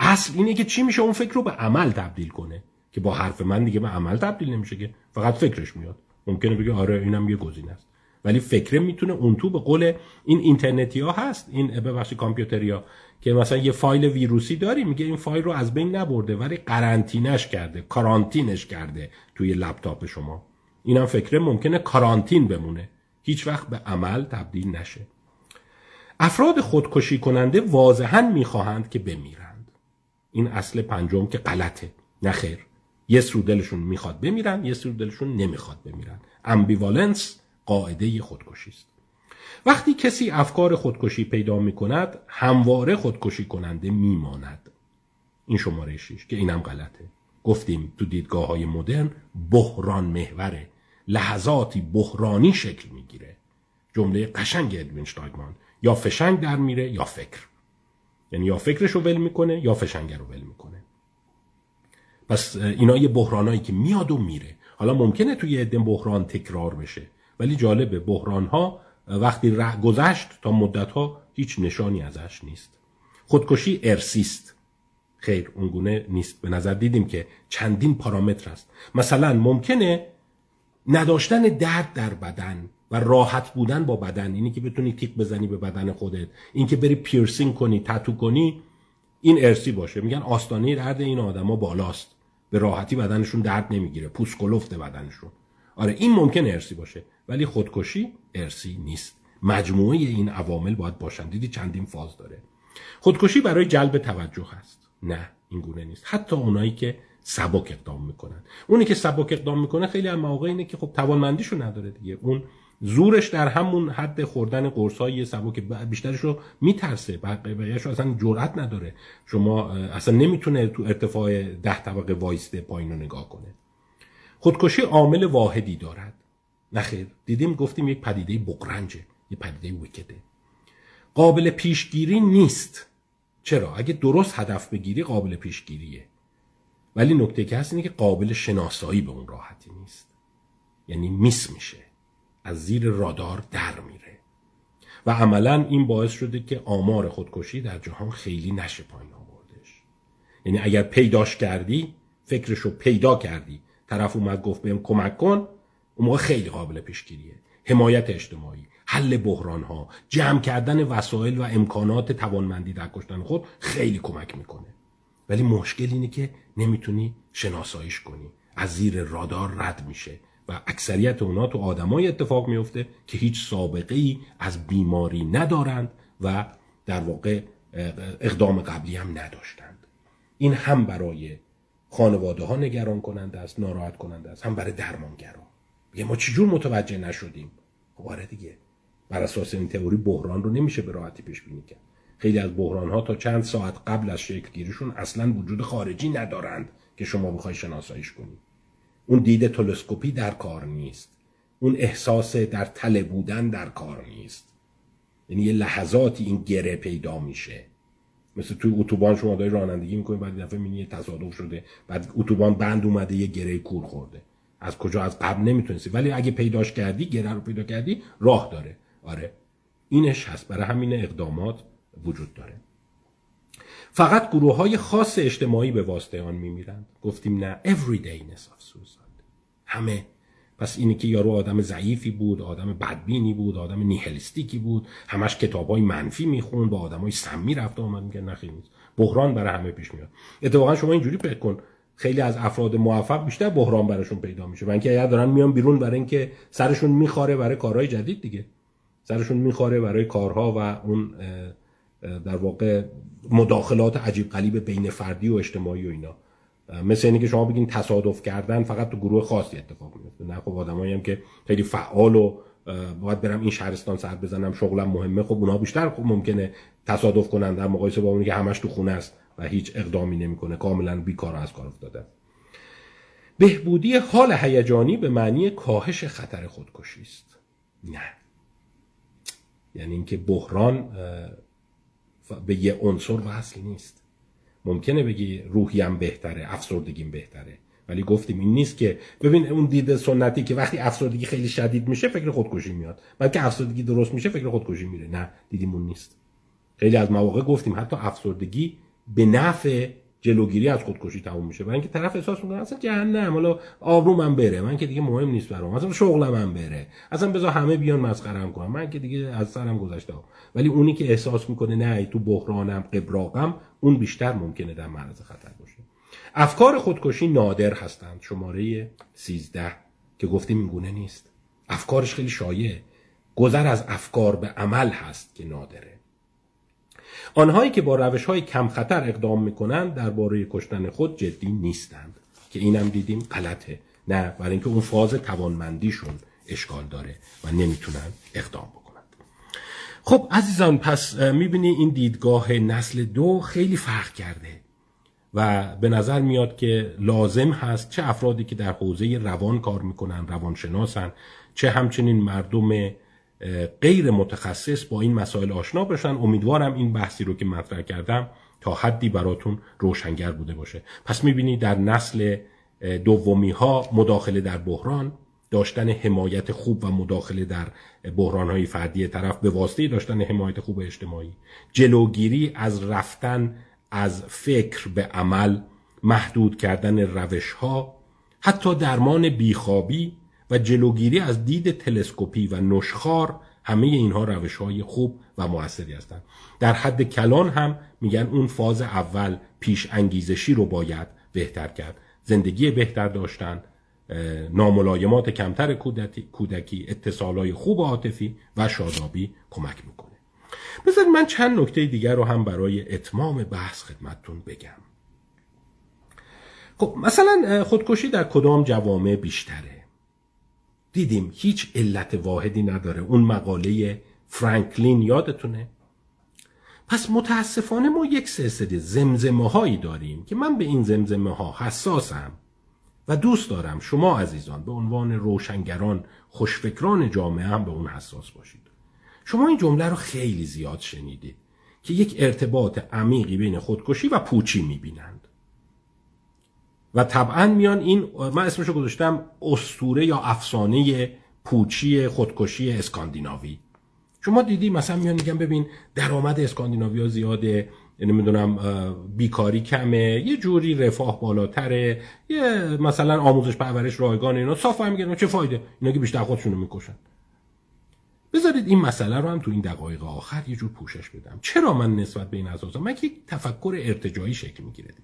اصل اینه که چی میشه اون فکر رو به عمل تبدیل کنه؟ که با حرف من دیگه به عمل تبدیل نمیشه که. فقط فکرش میاد. ممکنه بگه آره اینم یه گزینه است. ولی فکر می‌تونه اون تو به قول این اینترنتی ها هست. این ببخشید کامپیوتری ها. که مثلا یه فایل ویروسی داری میگه این فایل رو از بین نبرده ولی قرنطینش کرده کارانتینش کرده توی لپتاپ شما. اینم فکر ممکنه کارانتین بمونه. هیچ وقت به عمل تبدیل نشه. افراد خودکشی کننده واضحا می‌خواهند که بمیرند. این اصل پنجم که غلطه. نخیر یه سرو دلشون می‌خواد بمیرن یه سرو دلشون نمی‌خواد بمیرن. امبیوالنس قاعده خودکشی است. وقتی کسی افکار خودکشی پیدا می کند همواره خودکشی کننده میماند. این شماره شیش که اینم غلطه. گفتیم تو دیدگاه های مدرن بحران محوره. لحظاتی بحرانی شکل می‌گیره. جمله قشنگ ادوین یا فشنگ در میره یا فکر. یعنی یا فکرش رو ول می‌کنه یا فشنگ رو ول می‌کنه. پس اینا یه بحرانایی که میاد و میره. حالا ممکنه توی عده بحران تکرار بشه ولی جالبه بحران ها وقتی گذشت تا مدت ها هیچ نشانی ازش نیست. خودکشی ارسیست. خیر اونگونه نیست. به نظر دیدیم که چندین پارامتر است. مثلا ممکنه نداشتن درد در بدن و راحت بودن با بدن. اینی که بتونی تیک بزنی به بدن خودت. این که بری پیرسینگ کنی تتو کنی این ارسی باشه. میگن آستانه درد این آدما بالاست. به راحتی بدنشون درد نمی‌گیره. پوست کلفته بدنشون. آره این ممکن ارسی باشه. ولی خودکشی ارسی نیست. مجموعه این عوامل باید باشن. دیدی چندین فاز داره. خودکشی برای جلب توجه هست. نه این گونه نیست. حتی اونایی که سبک اقدام می‌کنن. اونی که سبک اقدام می‌کنه خیلی از مواقع اینه که خب توانمندیشو نداره دیگه. اون زورش در همون حد خوردن قرص های سبک بیشترش رو میترسه. بقیهش رو اصلا جرأت نداره. شما اصلا نمی‌تونه تو ارتفاع ده طبقه وایسته پایین رو نگاه کنه. خودکشی عامل واحدی دارد. نخیر دیدیم گفتیم یک پدیده بقرنجه یک پدیده ویکده قابل پیشگیری نیست. چرا؟ اگه درست هدف بگیری قابل پیشگیریه. ولی نکته که هست اینه که قابل شناسایی به اون راحتی نیست. یعنی میس میشه. از زیر رادار در میره. و عملا این باعث شده که آمار خودکشی در جهان خیلی نشه پایین آوردش. یعنی اگر پیداش کردی فکرشو پیدا کردی طرف اومد گفت بهم کمک کن اون موقع خیلی قابل پیشگیریه. حمایت اجتماعی حل بحران ها جمع کردن وسایل و امکانات توانمندی در کشتن خود خیلی کمک می‌کنه. ولی مشکل اینه که نمی‌تونی شناساییش کنی. از زیر رادار رد میشه. و اکثریت اونا تو آدمای اتفاق میفته که هیچ سابقه ای از بیماری ندارند و در واقع اقدام قبلی هم نداشتند. این هم برای خانواده ها نگران کننده است ناراحت کننده است هم برای درمانگران میگه ما چجور متوجه نشدیم؟ خب آره دیگه. بر اساس این تئوری بحران رو نمیشه به راحتی پیش بینی کرد. خیلی از بحران ها تا چند ساعت قبل از شکل گیریشون اصلا وجود خارجی ندارند که شما بخوای شناساییش کنید اون دید تلسکوپی در کار نیست. اون احساس در تله بودن در کار نیست. یعنی یه لحظاتی این گره پیدا میشه. مثل توی اتوبان شما داری رانندگی می‌کنید بعد دفعه می‌بینی تصادف شده بعد اتوبان بند اومده یه گره کور خورده. از کجا؟ از قبل نمی‌تونستی. ولی اگه پیداش کردی گره رو پیدا کردی راه داره. آره. اینش هست. برای همین اقدامات وجود داره. فقط گروه های خاص اجتماعی به واسطه آن میمیرند. گفتیم نه. Everydayness of suicide همه. پس اینه که یارو آدم ضعیفی بود آدم بدبینی بود آدم نیهلیستیکی بود. همش کتاب های منفی میخون با آدم های سمی رفته آمد میگه نخیر نیست. بحران برای همه پیش میاد. اتفاقا شما اینجوری فکر کن. خیلی از افراد موفق بیشتر بحران براشون پیدا میشه. و اینکه اگر دارن میان بیرون برای اینکه سرشون میخاره برای کارهای جدید دیگه. سرشون میخواره برای کارها و اون در واقع مداخلات عجیب قلیب بین فردی و اجتماعی و اینا. مثل اینکه که شما بگین تصادف کردن فقط تو گروه خاصی اتفاق میفته نه خب آدمایی هم که خیلی فعال و باید برم این شهرستان سر بزنم شغلم مهمه خب اونها بیشتر خب ممکنه تصادف کنن در مقایسه با اونی که همش تو خونه است و هیچ اقدامی نمی‌کنه کاملا بیکار از کار افتاده بهبودی حال هیجانی به معنی کاهش خطر خودکشی است. نه. یعنی اینکه بحران به یه عنصر وصل نیست. ممکنه بگی روحیم بهتره افسردگیم بهتره. ولی گفتیم این نیست که ببین اون دید سنتی که وقتی افسردگی خیلی شدید میشه فکر خودکشی میاد. که افسردگی درست میشه فکر خودکشی میره. نه دیدیم اون نیست. خیلی از مواقع گفتیم حتی افسردگی به نفع جلوگیری از خودکشی تموم میشه و اینکه طرف احساس می‌کنه اصلا جهنم حالا من بره من که دیگه مهم نیست برام اصلا شغلم بره اصلا بذار همه بیان مسخرم کنم من که دیگه از سرم گذشته. ولی اونی که احساس می‌کنه نه تو بحرانم قبراقم اون بیشتر ممکنه در معرض خطر باشه. افکار خودکشی نادر هستند. شماره 13 که گفتیم این گونه نیست. افکارش خیلی شایع. گذر از افکار به عمل هست که نادره. آنهایی که با روش های کم خطر اقدام می‌کنند درباره کشتن خود جدی نیستند که اینم دیدیم غلطه. نه برای اینکه اون فاز توانمندیشون اشکال داره و نمی‌تونن اقدام بکنند. خب عزیزان پس می‌بینی این دیدگاه نسل دو خیلی فرق کرده و به نظر میاد که لازم هست چه افرادی که در حوزه روان کار می‌کنن روانشناسن چه همچنین مردم غیر متخصص با این مسائل آشنا بشن. امیدوارم این بحثی رو که مطرح کردم تا حدی براتون روشنگر بوده باشه. پس می‌بینی در نسل دومی ها مداخله در بحران داشتن حمایت خوب و مداخله در بحران های فردی طرف به واسطه داشتن حمایت خوب اجتماعی. جلوگیری از رفتن از فکر به عمل محدود کردن روش ها حتی درمان بیخوابی و جلوگیری از دید تلسکوپی و نشخار همه اینها روش های خوب و موثری هستند. در حد کلان هم میگن اون فاز اول پیش انگیزشی رو باید بهتر کرد. زندگی بهتر داشتن ناملایمات کمتر کودکی اتصالای خوب عاطفی و شادابی کمک می‌کنه. بذارید من چند نکته دیگر رو هم برای اتمام بحث خدمتتون بگم. خب مثلا خودکشی در کدام جوامع بیشتره؟ دیدیم هیچ علت واحدی نداره. اون مقاله فرانکلین یادتونه؟ پس متاسفانه ما یک سلسله زمزمه هایی داریم که من به این زمزمه ها حساسم و دوست دارم شما عزیزان به عنوان روشنگران خوشفکران جامعه هم به اون حساس باشید. شما این جمله رو خیلی زیاد شنیدید که یک ارتباط عمیقی بین خودکشی و پوچی می‌بینند و طبعا میان این من اسمشو گذاشتم استوره یا افسانه پوچی خودکشی اسکاندیناوی. شما دیدی مثلا میان میگن ببین درآمد اسکاندیناوی ها زیاده نمی‌دونم بیکاری کمه یه جوری رفاه بالاتره یه مثلا آموزش پرورش رایگان اینا صاف هم میگن چه فایده؟ اینا که بیشتر خودشونو می‌کشن. بذارید این مسئله رو هم تو این دقایق آخر یه جور پوشش بدم. چرا من نسبت به این اساسا؟ من یک تفکر ارتجایی شکل می‌گیره.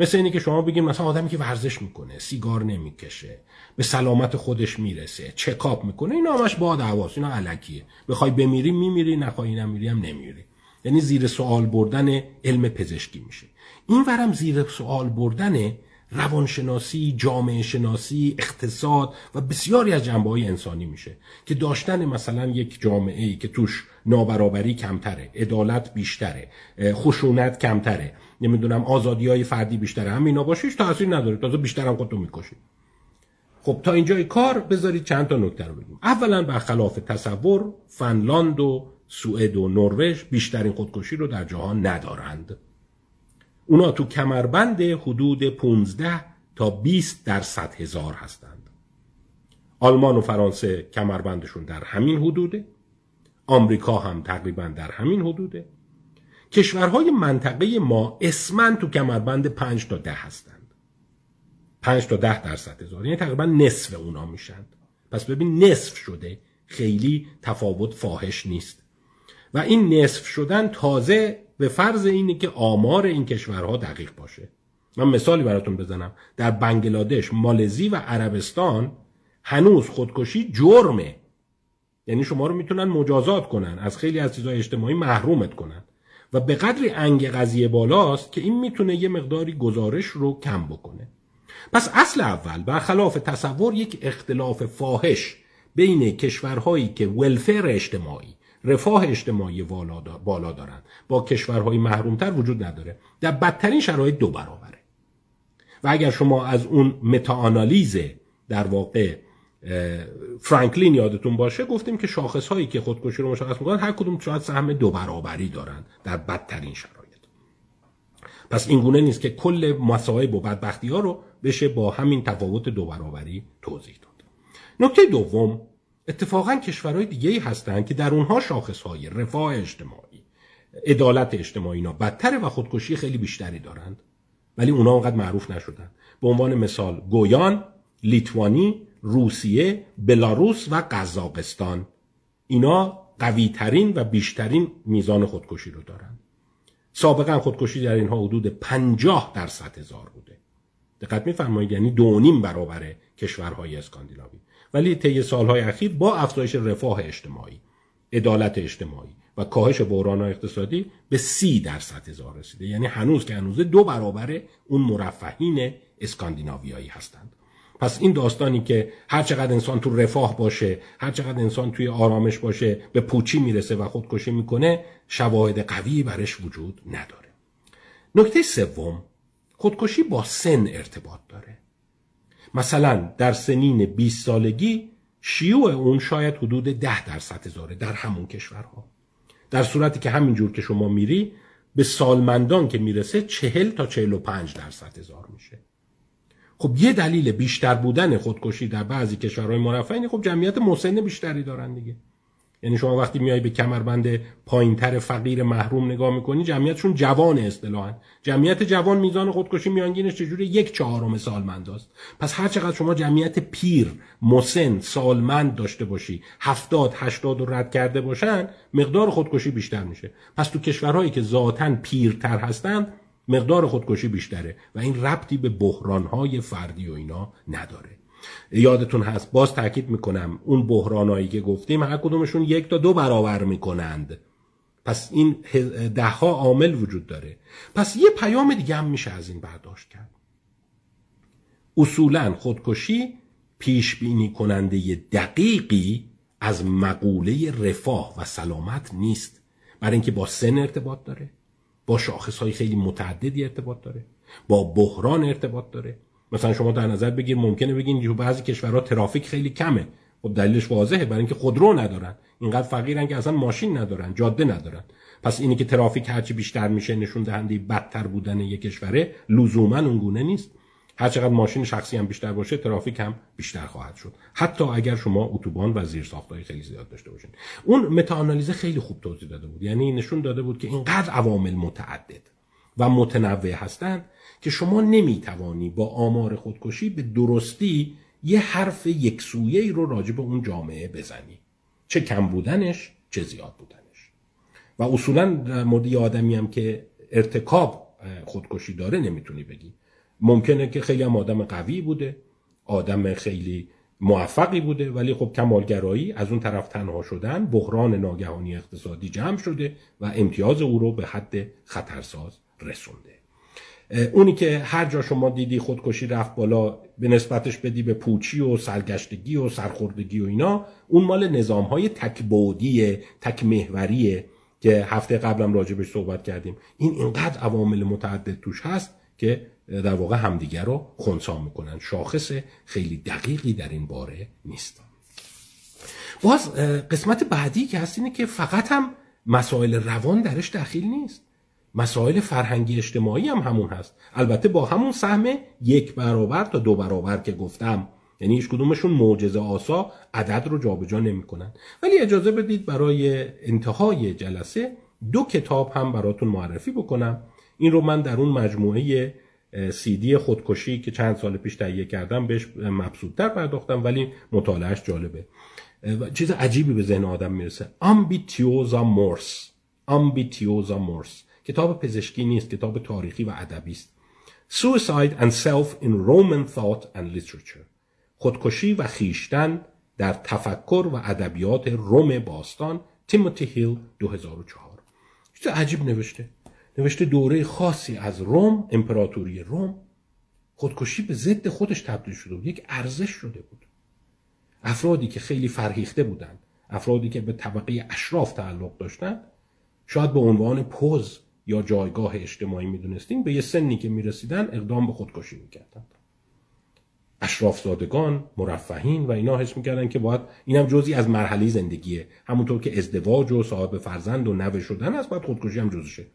مثل اینی که شما بگید مثلا آدمی که ورزش می‌کنه سیگار نمی‌کشه به سلامت خودش می‌رسه چکاپ می‌کنه این همش باد حواس اینا علکیه. بخوای بمیری میمیری نخوای نمیری هم نمیری یعنی زیر سوال بردن علم پزشکی میشه. این ورم زیر سوال بردن روانشناسی، جامعه شناسی، اقتصاد و بسیاری از جنبه های انسانی میشه که داشتن مثلا یک جامعه ای که توش نابرابری کمتره، عدالت بیشتره، خشونت کمتره، نمی‌دونم آزادی های فردی بیشتره هم اینا باشیش تاثیر نداره. تازه بیشتر هم خودتو می‌کشی خب تا اینجای کار بذارید چند تا نکته رو بگیم. اولا برخلاف تصور فنلاند و سوئد و نروژ بیشترین خودکشی رو در جهان ندارند. اونا تو کمربند حدود 15 تا 20 در صد هزار هستند. آلمان و فرانسه کمربندشون در همین حدوده. آمریکا هم تقریبا در همین حدوده. کشورهای منطقه ما اسمن تو کمربند 5 تا 10 هستند. 5 تا 10 درصد هزار. یعنی تقریبا نصف اونا میشن. پس ببین نصف شده خیلی تفاوت فاحش نیست. و این نصف شدن تازه به فرض اینه که آمار این کشورها دقیق باشه. من مثالی براتون بزنم. در بنگلادش مالزی و عربستان هنوز خودکشی جرمه. یعنی شما رو می‌تونن مجازات کنن. از خیلی از چیزهای اجتماعی محرومت کنن. و به قدری انگ قضیه بالاست که این می‌تونه یه مقداری گزارش رو کم بکنه. پس اصل اول برخلاف تصور یک اختلاف فاحش بین کشورهایی که ولفر اجتماعی رفاه اجتماعی بالا دارند. با کشورهای محرومتر وجود نداره. در بدترین شرایط دو برابره. و اگر شما از اون متاانالیز در واقع فرانکلین یادتون باشه گفتیم که شاخص هایی که خودکشی رو مشخص می‌کنن هر کدوم شاید سهم دو برابری دارن در بدترین شرایط. پس این گونه نیست که کل مصائب و بدبختی ها رو بشه با همین تفاوت دو برابری توضیح داد. نکته دوم اتفاقا کشورهای دیگه هستند که در اونها شاخص های رفاه اجتماعی عدالت اجتماعی اینا بدتره و خودکشی خیلی بیشتری دارند. ولی اونا اونقدر معروف نشدن. به عنوان مثال گویان لیتوانی روسیه بلاروس و قزاقستان. اینا قویترین و بیشترین میزان خودکشی رو دارن. سابقا خودکشی در اینها حدود 50 درصد هزار بوده. دقت میفرمایید یعنی دو نیم برابر کشورهای اسکاندیناوی. ولی طی سالهای اخیر با افزایش رفاه اجتماعی عدالت اجتماعی و کاهش بحران اقتصادی به سی درصد هزار رسیده. یعنی هنوز که هنوز دو برابر اون مرفهین اسکاندیناویایی هستند. پس این داستانی که هر چقدر انسان تو رفاه باشه هر چقدر انسان توی آرامش باشه به پوچی می‌رسه و خودکشی می‌کنه شواهد قوی برش وجود نداره. نکته سوم خودکشی با سن ارتباط داره. مثلا در سنین 20 سالگی شیوع اون شاید حدود 10 درصد هزاره در همون کشورها. در صورتی که همینجور که شما میری به سالمندان که می‌رسه 40 تا 45 درصد هزار میشه. خب یه دلیل بیشتر بودن خودکشی در بعضی کشورهای مرفه خب جمعیت مسن بیشتری دارن دیگه. یعنی شما وقتی میای به کمربند پایینتر فقیر محروم نگاه می‌کنی جمعیتشون جوان اصطلاحا. جمعیت جوان میزان خودکشی میانگینش چجوری؟ یک چهارم سالمنداست. پس هر چقدر شما جمعیت پیر مسن سالمند داشته باشی هفتاد هشتاد رو رد کرده باشن مقدار خودکشی بیشتر میشه. پس تو کشورهایی که ذاتا پیرتر هستند مقدار خودکشی بیشتره و این ربطی به بحرانهای فردی و اینا نداره. یادتون هست باز تاکید می‌کنم اون بحرانایی که گفتیم هر کدومشون یک تا دو برابر می‌کنند. پس این ده ها عامل وجود داره. پس یه پیام دیگه هم میشه از این برداشت کرد. اصولا خودکشی پیش بینی کننده دقیقی از مقوله رفاه و سلامت نیست. برای اینکه با سن ارتباط داره. با شاخص های خیلی متعددی ارتباط داره با بحران ارتباط داره. مثلا شما در نظر بگیر ممکنه بگین تو بعضی کشورها ترافیک خیلی کمه. خب دلیلش واضحه برای اینکه خودرو ندارن. اینقدر فقیرن که اصلا ماشین ندارن جاده ندارن. پس اینی که ترافیک هرچی بیشتر میشه نشون دهنده بدتر بودن یک کشوره لزوما اونگونه نیست. هر چقدر ماشین شخصی هم بیشتر باشه ترافیک هم بیشتر خواهد شد. حتی اگر شما اتوبان و زیر خیلی زیاد داشته باشین. اون متاانالیز خیلی خوب توضیح داده بود. یعنی نشون داده بود که اینقدر عوامل متعدد و متنوع هستند که شما نمی‌توانی با آمار خودکشی به درستی یه حرف یک سویه رو راجع به اون جامعه بزنی. چه کم بودنش چه زیاد بودنش. و اصولا مورد آدمی هم که ارتکاب خودکشی داره نمی‌تونی بگی. ممکنه که خیلی هم آدم قوی بوده آدم خیلی موفقی بوده ولی خب کمالگرایی از اون طرف تنها شدن بحران ناگهانی اقتصادی جمع شده و امتیاز او رو به حد خطرساز رسونده. اونی که هر جا شما دیدی خودکشی رفت بالا به نسبتش بدی به پوچی و سرگشتگی و سرخوردگی و اینا اون مال نظام های تکبودی تکمهوریه که هفته قبلم راجبش صحبت کردیم. این اینقدر عوامل متعدد توش هست که در واقع همدیگر رو خونسا می‌کنن. شاخص خیلی دقیقی در این باره نیست. باز قسمت بعدی که هست اینه که فقط هم مسائل روان درش دخیل نیست. مسائل فرهنگی اجتماعی هم همون هست. البته با همون سهم یک برابر تا دو برابر که گفتم. یعنی هیچ کدومشون معجزه آسا عدد رو جابجا نمی‌کنن. ولی اجازه بدید برای انتهای جلسه دو کتاب هم براتون معرفی بکنم. این رو من در اون مجموعه سیدی خودکشی که چند سال پیش تهیه کردم بهش مبسوطتر پرداختم ولی مطالعهش جالبه. چیز عجیبی به ذهن آدم می‌رسه. آمبیتیوزا مورس آمبیتیوزا مورس کتاب پزشکی نیست کتاب تاریخی و ادبی است. Suicide and Self in Roman Thought and Literature. خودکشی و خیشتن در تفکر و ادبیات روم باستان تیموتی هیل 2004 چیز عجیب نوشته. نوشته دوره خاصی از روم امپراتوری روم. خودکشی به ضد خودش تبدیل شده بود. یک ارزش شده بود. افرادی که خیلی فرهیخته بودند افرادی که به طبقه اشراف تعلق داشتند شاید به عنوان پوز یا جایگاه اجتماعی می‌دونستیم به یه سنی که می‌رسیدن اقدام به خودکشی می‌کردن اشراف زادگان مرفهین و اینا حس می‌کردن که باید اینم جزی از مرحله زندگیه. همونطور که ازدواج و صاحب فرزند و نوه شدن است باید خودکشی هم جزشه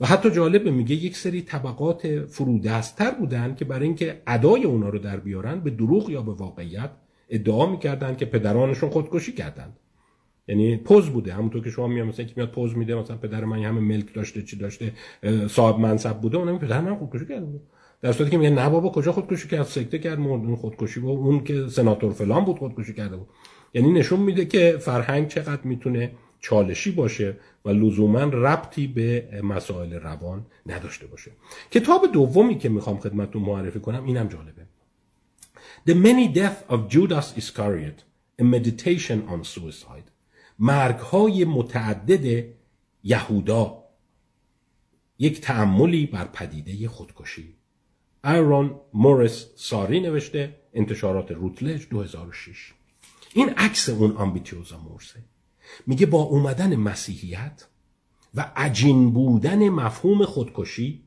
و حتی جالبه میگه یک سری طبقات فرودستتر بودن که برای اینکه ادای اونا رو در بیارن به دروغ یا به واقعیت ادعا می‌کردن که پدرانشون خودکشی کردند. یعنی پوز بوده. همونطور که شما میام مثلا که میاد پوز میده مثلا پدر من همه ملک داشته چی داشته صاحب منصب بوده اونم پدر من خودکشی کرده بود. در صورتی که میگه نه بابا کجا خودکشی کرد؟ سکته کرد مرد خودکشی بود. اون که سناتور فلان بود خودکشی کرده بود. یعنی نشون میده که فرهنگ چقدر می‌تونه چالشی باشه و لزوما ربطی به مسائل روان نداشته باشه. کتاب دومی که می‌خوام خدمتتون معرفی کنم اینم جالبه. The Many Death of Judas Iscariot A Meditation on Suicide. مرگ های متعدد یهودا. یک تعملی بر پدیده خودکشی. ایرون مورس ساری نوشته انتشارات روتلج 2006 این عکس اون آمبیتیوزا مورسه. میگه با اومدن مسیحیت و عجین بودن مفهوم خودکشی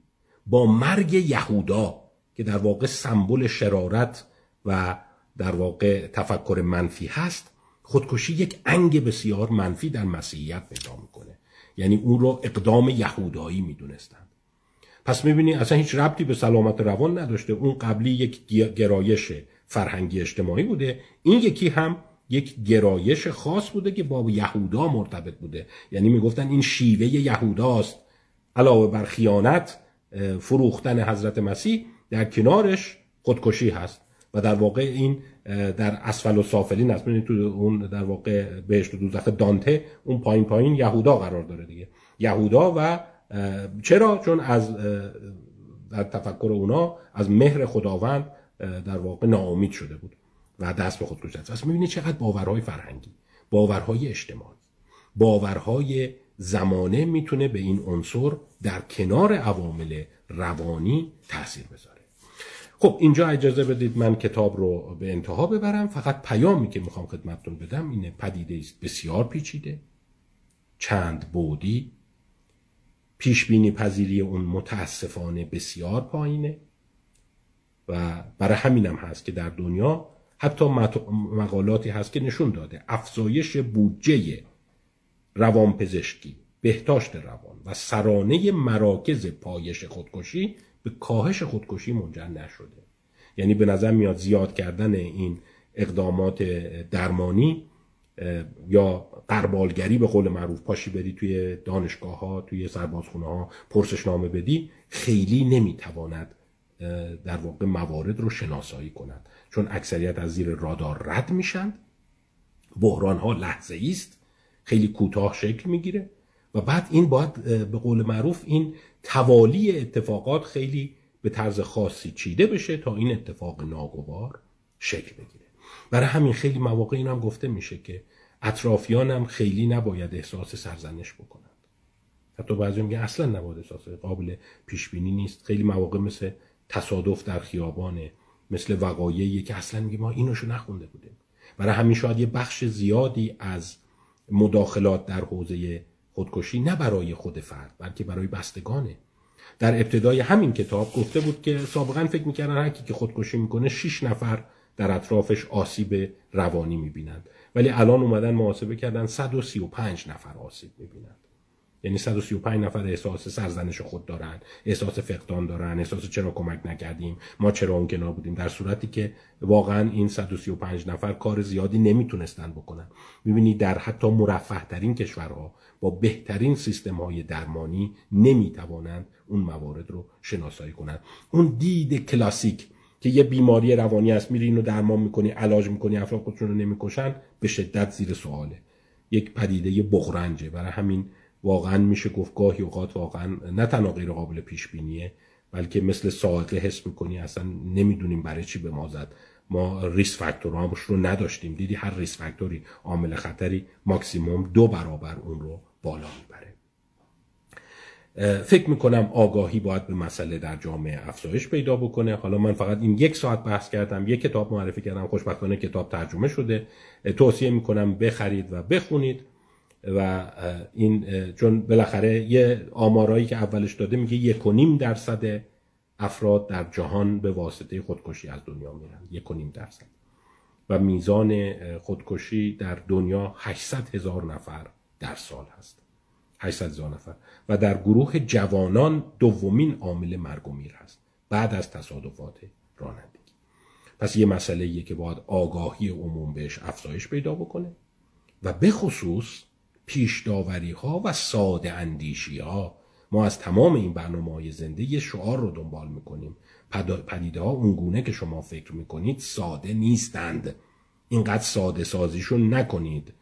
با مرگ یهودا که در واقع سمبل شرارت و در واقع تفکر منفی هست خودکشی یک انگ بسیار منفی در مسیحیت پیدا می‌کنه. یعنی اون رو اقدام یهودایی می‌دونستند پس می‌بینی اصلا هیچ ربطی به سلامت روان نداشته. اون قبلی یک گرایش فرهنگی اجتماعی بوده. این یکی هم یک گرایش خاص بوده که با یهودا مرتبط بوده. یعنی می‌گفتن این شیوه یهوداست. علاوه بر خیانت فروختن حضرت مسیح در کنارش خودکشی هست. و در واقع این در اسفل و سافلین است تو اون در واقع بهشت و دوزخ دانته اون پایین پایین یهودا قرار داره دیگه. یهودا و چرا؟ چون از در تفکر اونا از مهر خداوند در واقع ناامید شده بود. و دست به خود کشته است می‌بینید چقدر باورهای فرهنگی باورهای اجتماعی باورهای زمانه می‌تونه به این عنصر در کنار عوامل روانی تاثیر بذاره. خب اینجا اجازه بدید من کتاب رو به انتها ببرم. فقط پیامی که می‌خوام خدمتتون بدم اینه پدیده است بسیار پیچیده. چند بودی پیش بینی پذیری اون متاسفانه بسیار پایینه. و برای همینم هست که در دنیا حتی مقالاتی هست که نشون داده. افزایش بودجه روانپزشکی بهداشت روان و سرانه مراکز پایش خودکشی به کاهش خودکشی منجر نشده. یعنی به نظر میاد زیاد کردن این اقدامات درمانی یا قربالگری به قول معروف پاشی بری توی دانشگاه ها توی سربازخونه ها پرسشنامه بدی خیلی نمی‌تواند در واقع موارد رو شناسایی کند. چون اکثریت از زیر رادار رد میشن. بحران ها لحظه است. خیلی کوتاه شکل می‌گیره. و بعد این باید به قول معروف این توالی اتفاقات خیلی به طرز خاصی چیده بشه تا این اتفاق ناگوار شکل بگیره. برای همین خیلی مواقع این هم گفته میشه که اطرافیان هم خیلی نباید احساس سرزنش بکنند. حتی بعضی میگه اصلا نباید احساس قابل پیش بینی نیست. خیلی مواقع مثل تصادف در خیابانه مثل وقایعی که اصلا میگه ما اینوشو نخونده بودیم. برای همین شاید یه بخش زیادی از مداخلات در حوزه خودکشی نه برای خود فرد بلکه برای بستگانه. در ابتدای همین کتاب گفته بود که سابقا فکر می‌کردن هر که خودکشی می‌کنه 6 نفر در اطرافش آسیب روانی می‌بینند. ولی الان اومدن محاسبه کردن 135 نفر آسیب می‌بینند. یعنی 135 نفر احساس سرزنش خود دارن احساس فقدان دارن احساس چرا کمک نکردیم ما چرا اون کنار بودیم. در صورتی که واقعا این 135 نفر کار زیادی نمی‌تونستن بکنن. می‌بینی در حتی مرفه ترین کشورها با بهترین سیستم های درمانی نمی‌توانند اون موارد رو شناسایی کنن. اون دید کلاسیک که یه بیماری روانی هست میری اینو درمان می‌کنی علاج می‌کنی افراد خودشون رو نمی‌کشن به شدت زیر سواله. یک پدیده بغرنجه. برای همین واقعا میشه گفت گاهی اوقات واقعا نه تنها غیر قابل پیش بینیه بلکه مثل صاعقه‌ست حس می‌کنی اصلا نمی‌دونیم برای چی به ما زد. ما risk factor امش رو نداشتیم. دیدی هر risk factor ی عامل خطری ماکسیموم دو برابر اون رو بالا می‌بره. فکر می‌کنم آگاهی باید به مسئله در جامعه افزایش پیدا بکنه. حالا من فقط این یک ساعت بحث کردم یک کتاب معرفی کردم خوشبختانه کتاب ترجمه شده. توصیه می‌کنم بخرید و بخونید. و این چون بالاخره یه آمارایی که اولش داده میگه یک و نیم درصد افراد در جهان به واسطه خودکشی از دنیا میرن. یک و نیم درصد. و میزان خودکشی در دنیا 800 هزار نفر در سال هست. 800 هزار نفر. و در گروه جوانان دومین عامل مرگ و میر هست. بعد از تصادفات رانندگی. پس یه مسئله که باید آگاهی عموم بهش افزایش پیدا بکنه. و به خصوص پیش ها و ساده اندیشی ها ما از تمام این برنامه های زنده یه شعار رو دنبال می‌کنیم. پدیده ها اونگونه که شما فکر می‌کنید ساده نیستند. اینقدر ساده سازیشون نکنید.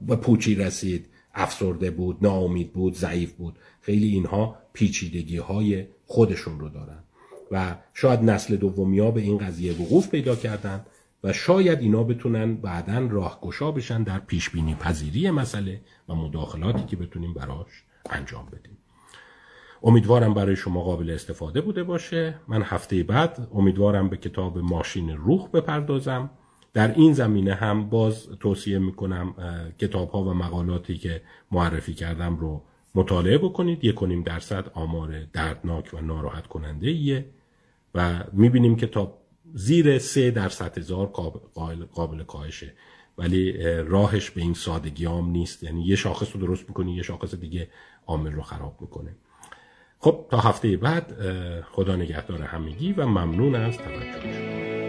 به پوچی رسید. افسرده بود ناامید بود ضعیف بود. خیلی اینها پیچیدگی های خودشون رو دارن. و شاید نسل دومی ها به این قضیه وقوف پیدا کردن. و شاید اینا بتونن بعدا راهگشا بشن در پیش بینی پذیری مسئله و مداخلاتی که بتونیم براش انجام بدیم. امیدوارم برای شما قابل استفاده بوده باشه. من هفته بعد امیدوارم به کتاب ماشین روح بپردازم. در این زمینه هم باز توصیه می‌کنم کتاب ها و مقالاتی که معرفی کردم رو مطالعه بکنید. یک کنیم درصد آمار دردناک و ناراحت کننده ایه و می‌بینیم کتاب زیر سه درصد هزار قابل کاهشه. ولی راهش به این سادگی هم نیست. یعنی یه شاخص رو درست می‌کنی یه شاخص دیگه عامل رو خراب می‌کنه. خب تا هفته بعد خدا نگهدار همگی و ممنون از توجهشون